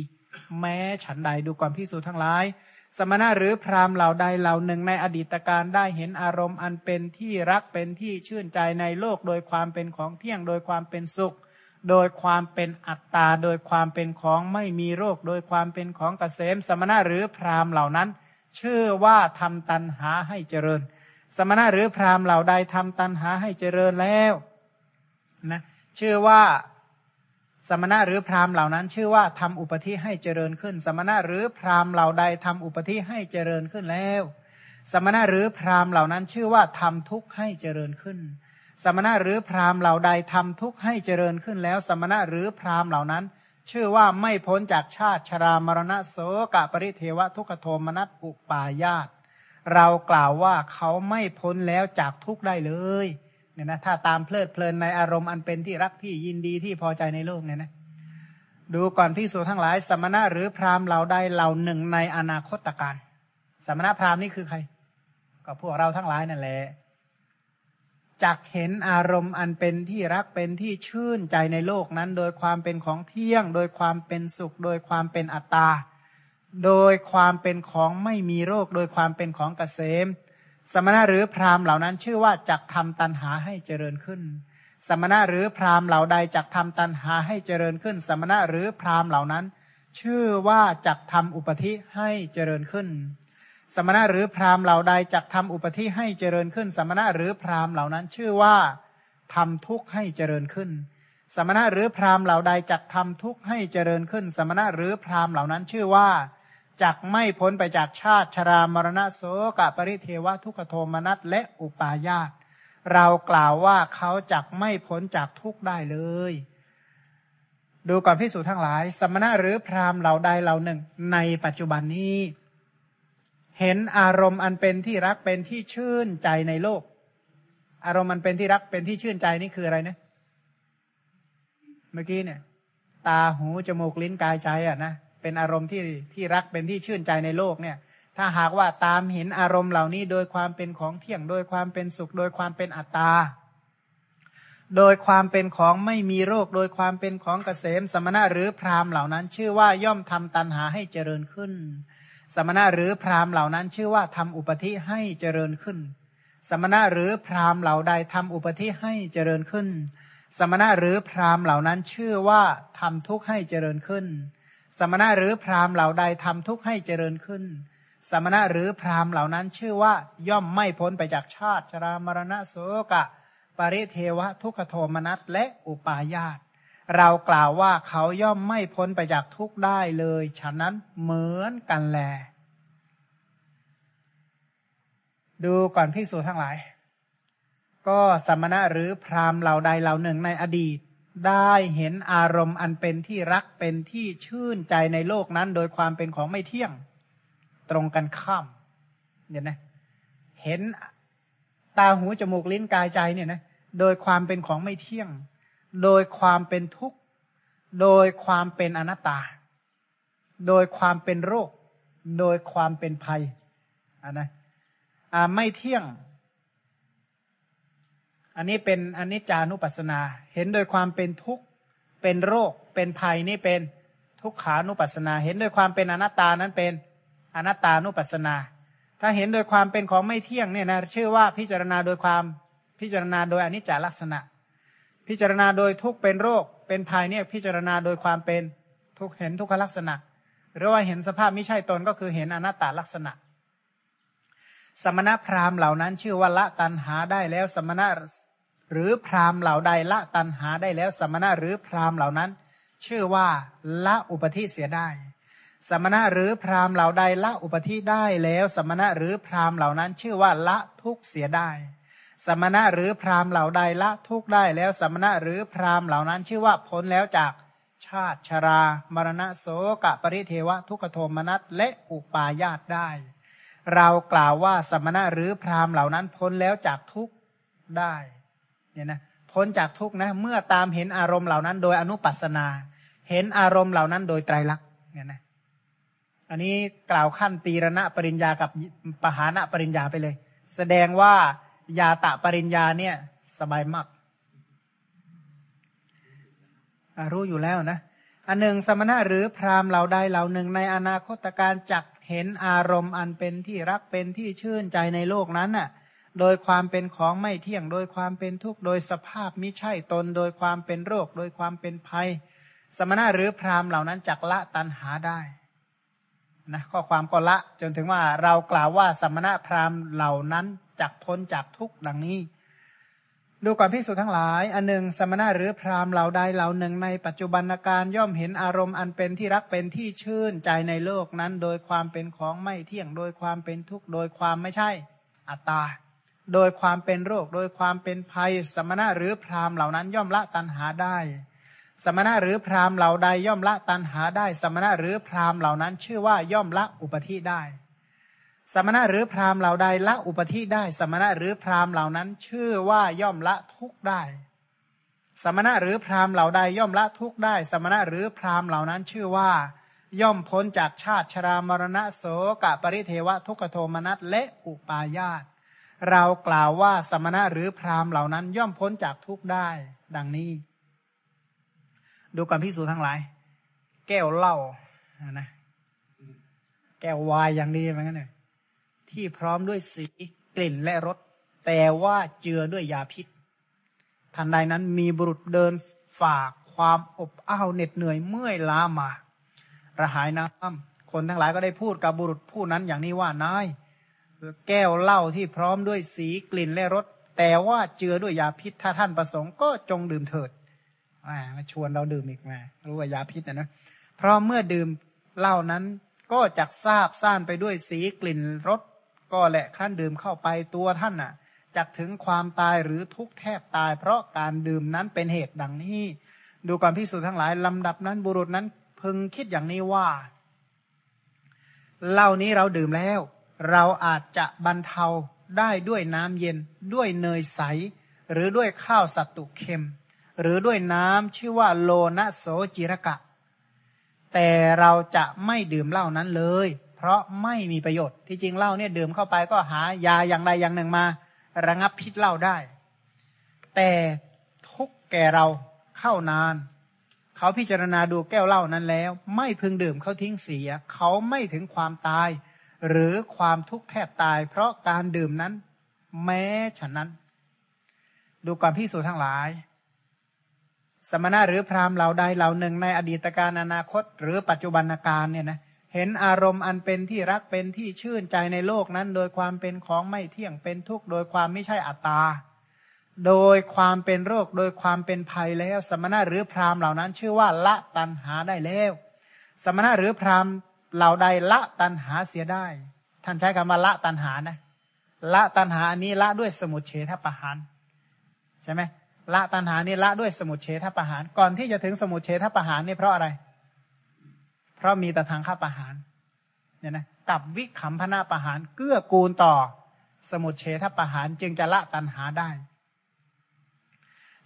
แม้ฉันใดดูความพิสูจน์ทั้งหลาย สมณะหรือพราหมณ์เหล่าใดเหล่าหนึ่งในอดีตการได้เห็นอารมณ์อันเป็นที่รักเป็นที่ชื่นใจในโลกโดยความเป็นของเที่ยงโดยความเป็นสุข โดยความเป็นอัตตา โดยความเป็นของไม่มีโรค โดยความเป็นของเกษม สมณะหรือพราหมณ์เหล่านั้น เชื่อว่าทำตันหาให้เจริญ สมณะหรือพราหมณ์เหล่าใดทำตันหาให้เจริญแล้วนะชื่อว่า สมณะหรือพราหมณ์เหล่านั้น ชื่อว่าทำอุปธิให้เจริญขึ้น สมณะหรือพราหมณ์เหล่าใดทำอุปธิให้เจริญขึ้นแล้ว สมณะหรือพราหมณ์เหล่านั้น ชื่อว่าทำทุกข์ให้เจริญขึ้น สมณะหรือพราหมณ์เหล่าใดทำทุกข์ให้เจริญขึ้นแล้ว สมณะหรือพราหมณ์เหล่านั้น ชื่อว่าไม่พ้นจากชาติชรามรณะโสกะปริเทวทุกขโทมนัสอุปายาตเรากล่าวว่าเขาไม่พ้นแล้วจากทุกข์ได้เลย เนี่ยนะถ้าตามเพลิดเพลินในอารมณ์อันเป็นที่รักที่ยินดีที่พอใจในโลกเนี่ยนะดูก่อนพิสูจทั้งหลาย สมณะหรือพราหมณ์เหล่าใดเหล่าหนึ่งในอนาคตการ สมณะพราหมณ์นี่คือใคร ก็พวกเราทั้งหลายนั่นแหละจักเห็นอารมณ์อันเป็นที่รักเป็นที่ชื่นใจในโลกนั้น โดยความเป็นของเที่ยง โดยความเป็นสุข โดยความเป็นอัตตา โดยความเป็นของไม่มีโรค โดยความเป็นของเกษม สมณะหรือพราหมณ์เหล่านั้น ชื่อว่าจักทำตันหาให้เจริญขึ้น สมณะหรือพราหมณ์เหล่าใดจักทำตันหาให้เจริญขึ้น สมณะหรือพราหมณ์เหล่านั้น ชื่อว่าจักทำอุปธิให้เจริญขึ้น สมณะหรือพราหมณ์เหล่าใดจักทำอุปธิให้เจริญขึ้น สมณะหรือพราหมณ์เหล่านั้น ชื่อว่าทำทุกข์ให้เจริญขึ้น สมณะหรือพราหมณ์เหล่าใดจักทำทุกข์ให้เจริญขึ้น สมณะหรือพราหมณ์เหล่านั้นชื่อว่า จักไม่พ้นไปจากชาติชรามรณะโสกปริเทวทุกขโทมนัสและอุปาญาตเรากล่าวว่าเขาจักไม่พ้นจากทุกได้เลย ดูก่อนพิสูจทั้งหลาย สมณะหรือพราหมณ์เหล่าใดเหล่าหนึ่ง ในปัจจุบันนี้ เห็นอารมณ์อันเป็นที่รักเป็นที่ชื่นใจในโลก อารมณ์มันเป็นที่รักเป็นที่ชื่นใจนี่คืออะไรนะเมื่อกี้เนี่ย ตาหูจมูกลิ้นกายใจอะนะ เป็นอารมณ์ที่ที่รักเป็นที่ชื่นใจในโลกเนี่ย ถ้าหากว่าตามเห็นอารมณ์เหล่านี้โดยความเป็นของเที่ยง โดยความเป็นสุข โดยความเป็นอัตตา โดยความเป็นของไม่มีโรค โดยความเป็นของเกษมสมณะหรือพราหมณ์เหล่านั้น ชื่อว่าย่อมทำตันหาให้เจริญขึ้น สมณะหรือพราหมณ์เหล่านั้น ชื่อว่าทำอุปธิให้เจริญขึ้น สมณะหรือพราหมณ์เหล่าใดทำอุปธิให้เจริญขึ้น สมณะหรือพราหมณ์เหล่านั้นชื่อว่าทำทุกข์ให้เจริญขึ้น สมณะหรือพราหมณ์เหล่าใดทำทุกข์ให้เจริญขึ้น สมณะหรือพราหมณ์เหล่านั้นชื่อว่าย่อมไม่พ้นไปจากชาติชรามรณะโสกะ ปริเทวะทุกขโทมนัสและอุปาญาตเรากล่าวว่าเขาย่อมไม่พ้นไปจากทุกข์ได้เลย ฉะนั้นเหมือนกันแล ดูก่อนพิสูจทั้งหลาย ก็สมณะหรือพราหมณ์เหล่าใดเหล่าหนึ่งในอดีต ได้เห็นอารมณ์อันเป็นที่รักเป็นที่ชื่นใจในโลกนั้น โดยความเป็นของไม่เที่ยง ตรงกันข้ามเนี่ยนะ เห็นตาหูจมูกลิ้นกายใจเนี่ยนะโดยความเป็นของไม่เที่ยง โดยความเป็นทุกข์ โดยความเป็นอนัตตา โดยความเป็นโรค โดยความเป็นภัยอันนะอ่าไม่เที่ยง อันนี้เป็นอนิจจานุปัสสนา เห็นโดยความเป็นทุกข์เป็นโรค เป็นภัยนี่เป็นทุกขานุปัสสนา เห็นโดยความเป็นอนัตตานั้นเป็นอนัตตานุปัสสนา ถ้าเห็นโดยความเป็นของไม่เที่ยงเนี่ยนะชื่อว่าพิจารณาโดยความพิจารณาโดยอนิจจลักษณะ พิจารณาโดยทุกเป็นโรค เป็นภัยเนี่ยพิจารณาโดยความเป็นทุกเห็นทุกขลักษณะ หรือว่าเห็นสภาพไม่ใช่ตนก็คือเห็นอนัตตลักษณะ สมณพราหมณ์เหล่านั้น ชื่อว่าละตันหาได้แล้วสมณะ หรือพราหมณ์เหล่าใดละตันหาได้แล้วสมณะหรือพราหมณ์เหล่านั้น ชื่อว่าละอุปธิเสียได้ สมณะหรือพราหมณ์เหล่าใดละอุปธิได้แล้ว สมณะหรือพราหมณ์เหล่านั้น ชื่อว่าละทุกเสียได้ สมณะหรือพราหมณ์เหล่าใดละทุกได้แล้ว สมณะหรือพราหมณ์เหล่านั้น ชื่อว่าพ้นแล้วจากชาติชรา มรณะโสกะปริเทวะทุกขโทมนัสและอุปาญาตได้ เรากล่าวว่าสมณะหรือพราหมณ์เหล่านั้นพ้นแล้วจากทุกได้ เนี่ยนะพ้นจากทุกนะเมื่อตามเห็นอารมณ์เหล่านั้น โดยอนุปัสนา เห็นอารมณ์เหล่านั้นโดยไตรลักษณ์เนี่ยนะอันนี้กล่าวขั้นตีรณะปริญญากับปหานะปริญญาไปเลย แสดงว่ายาตะปริญญาเนี่ย สบายมากรู้อยู่แล้วนะอันหนึ่งสมณะหรือพราหมณ์เหล่าใดเหล่าหนึ่งในอนาคตการจักเห็นอารมณ์อันเป็นที่รักเป็นที่ชื่นใจในโลกนั้นน่ะ โดยความเป็นของไม่เที่ยง โดยความเป็นทุกข์ โดยสภาพมิใช่ตน โดยความเป็นโรค โดยความเป็นภัย สมณะหรือพราหมณ์เหล่านั้นจักละตันหาได้นะข้อความก็ละจนถึงว่าเรากล่าวว่าสมณะพราหมณ์เหล่านั้นจักพ้นจากทุกข์ดังนี้ ดูก่อนพิสูจทั้งหลาย อันหนึ่ง สมณะหรือพราหมณ์เหล่าใดเหล่าหนึ่งในปัจจุบันการย่อมเห็นอารมณ์อันเป็นที่รักเป็นที่ชื่นใจในโลกนั้น โดยความเป็นของไม่เที่ยงโดยความเป็นทุกข์โดยความไม่ใช่อัตตา โดยความเป็นโรค โดยความเป็นภัย สมณะหรือพราหมณ์เหล่านั้นย่อมละตันหาได้ สมณะหรือพราหมณ์เหล่าใดย่อมละตันหาได้ สมณะหรือพราหมณ์เหล่านั้น ชื่อว่าย่อมละอุปธิได้ สมณะหรือพราหมณ์เหล่าใดละอุปธิได้ สมณะหรือพราหมณ์เหล่านั้น ชื่อว่าย่อมละทุกได้ สมณะหรือพราหมณ์เหล่าใดย่อมละทุกได้ สมณะหรือพราหมณ์เหล่านั้นชื่อว่าย่อมพ้นจากชาติชรามรณะโสกะปริเทวะทุกโทมนัสและอุปาญาต เรากล่าวว่าสมณะหรือพราหมณ์เหล่านั้น ย่อมพ้นจากทุกข์ได้ ดังนี้ ดูก่อนพิสูจทั้งหลาย แก้วเหล้านะแก้ววายอย่างดีเหมือนกันเลยที่พร้อมด้วยสีกลิ่นและรสแต่ว่าเจือด้วยยาพิษ ทันใดนั้นมีบุรุษเดินฝากความอบอ้าวเหน็ดเหนื่อยเมื่อยล้ามา ระหายน้ำคนทั้งหลายก็ได้พูดกับบุรุษผู้นั้นอย่างนี้ว่านาย แก้วเหล้าที่พร้อมด้วยสีกลิ่นและรสแต่ว่าเจือด้วยยาพิษถ้าท่านประสงค์ก็จงดื่มเถิดมาชวนเราดื่มอีกมารู้ว่ายาพิษนะนะเพราะเมื่อดื่มเหล้านั้นก็จักทราบซ่านไปด้วยสีกลิ่นรสก็แหละขั้นดื่มเข้าไปตัวท่านน่ะจักถึงความตายหรือทุกแทบตาย เพราะการดื่มนั้นเป็นเหตุดังนี้ ดูความพิสูจน์ทั้งหลายลำดับนั้นบุรุษนั้นพึงคิดอย่างนี้ว่าเหล้านี้เราดื่มแล้ว เราอาจจะบรรเทาได้ด้วยน้ำเย็นด้วยเนยใส หรือด้วยข้าวสัตตุเค็ม หรือด้วยน้ำชื่อว่าโลนะโสจิรกะ แต่เราจะไม่ดื่มเหล้านั้นเลย เพราะไม่มีประโยชน์ที่จริงเหล้าเนี่ยดื่มเข้าไปก็หายาอย่างใดอย่างหนึ่งมา ระงับพิษเหล้าได้ แต่ทุกแก่เราเข้านาน เขาพิจารณาดูแก้วเหล้านั้นแล้ว ไม่พึงดื่มเขาทิ้งเสีย เขาไม่ถึงความตาย หรือความทุกข์แทบตาย เพราะการดื่มนั้น แม้ฉะนั้น ดูความพิสูจน์ทั้งหลาย สมณะหรือพราหมณ์เหล่าใดเหล่าหนึ่งในอดีตการอนาคต หรือปัจจุบันการเนี่ยนะเห็นอารมณ์อันเป็นที่รักเป็นที่ชื่นใจในโลกนั้น โดยความเป็นของไม่เที่ยงเป็นทุกข์โดยความไม่ใช่อัตตา โดยความเป็นโรคโดยความเป็นภัยแล้ว สมณะหรือพราหมณ์เหล่านั้น ชื่อว่าละตันหาได้แล้ว สมณะหรือพราหมณ์ เหล่าใดละตันหาเสียได้ ท่านใช้คำว่าละตันหานะ ละตันหาอันนี้ละด้วยสมุทเฉทประหารใช่ไหมละตันหานี่ละด้วยสมุทเฉทประหาร ก่อนที่จะถึงสมุทเฉทประหารนี่เพราะอะไร เพราะมีแต่ทางข้าประหารเนี่ยนะกับวิขำพนาประหารเกื้อกูลต่อสมุทเฉทประหารจึงจะละตันหาได้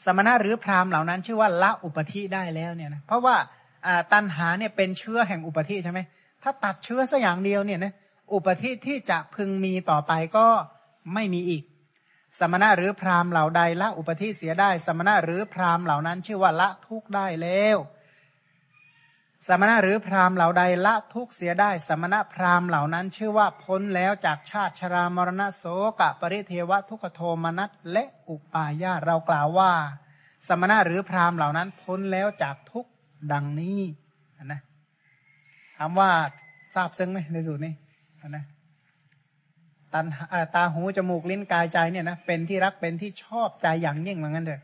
สมณะหรือพราหมณ์เหล่านั้น ชื่อว่าละอุปธิได้แล้วเนี่ยนะเพราะว่าตันหาเนี่ยเป็นเชื้อแห่งอุปธิใช่ไหม ถ้าตัดเชื้อสัอย่างเดียวเนี่ยนะอุปธิที่จะพึงมีต่อไปก็ไม่มีอีก สมณะหรือพราหมณ์เหล่าใดละอุปธิเสียได้ สมณะหรือพราหมณ์เหล่านั้น ชื่อว่าละทุกได้แล้ว สมณะหรือพราหมณ์เหล่าใดละทุกเสียได้ สมณะพราหมณ์เหล่านั้น ชื่อว่าพ้นแล้วจากชาติชรามรณะโสกะปริเทวะทุกโทมนัสและอุปาญาเรากล่าวว่า สมณะหรือพราหมณ์เหล่านั้นพ้นแล้วจากทุกดังนี้นะามว่าทราบซึ้งไหมในสูตรนี้นะตันอ่าตาหูจมูกลิ้นกายใจเนี่ยนะเป็นที่รักเป็นที่ชอบใจอย่างยิ่งเหมือนกันเถอะ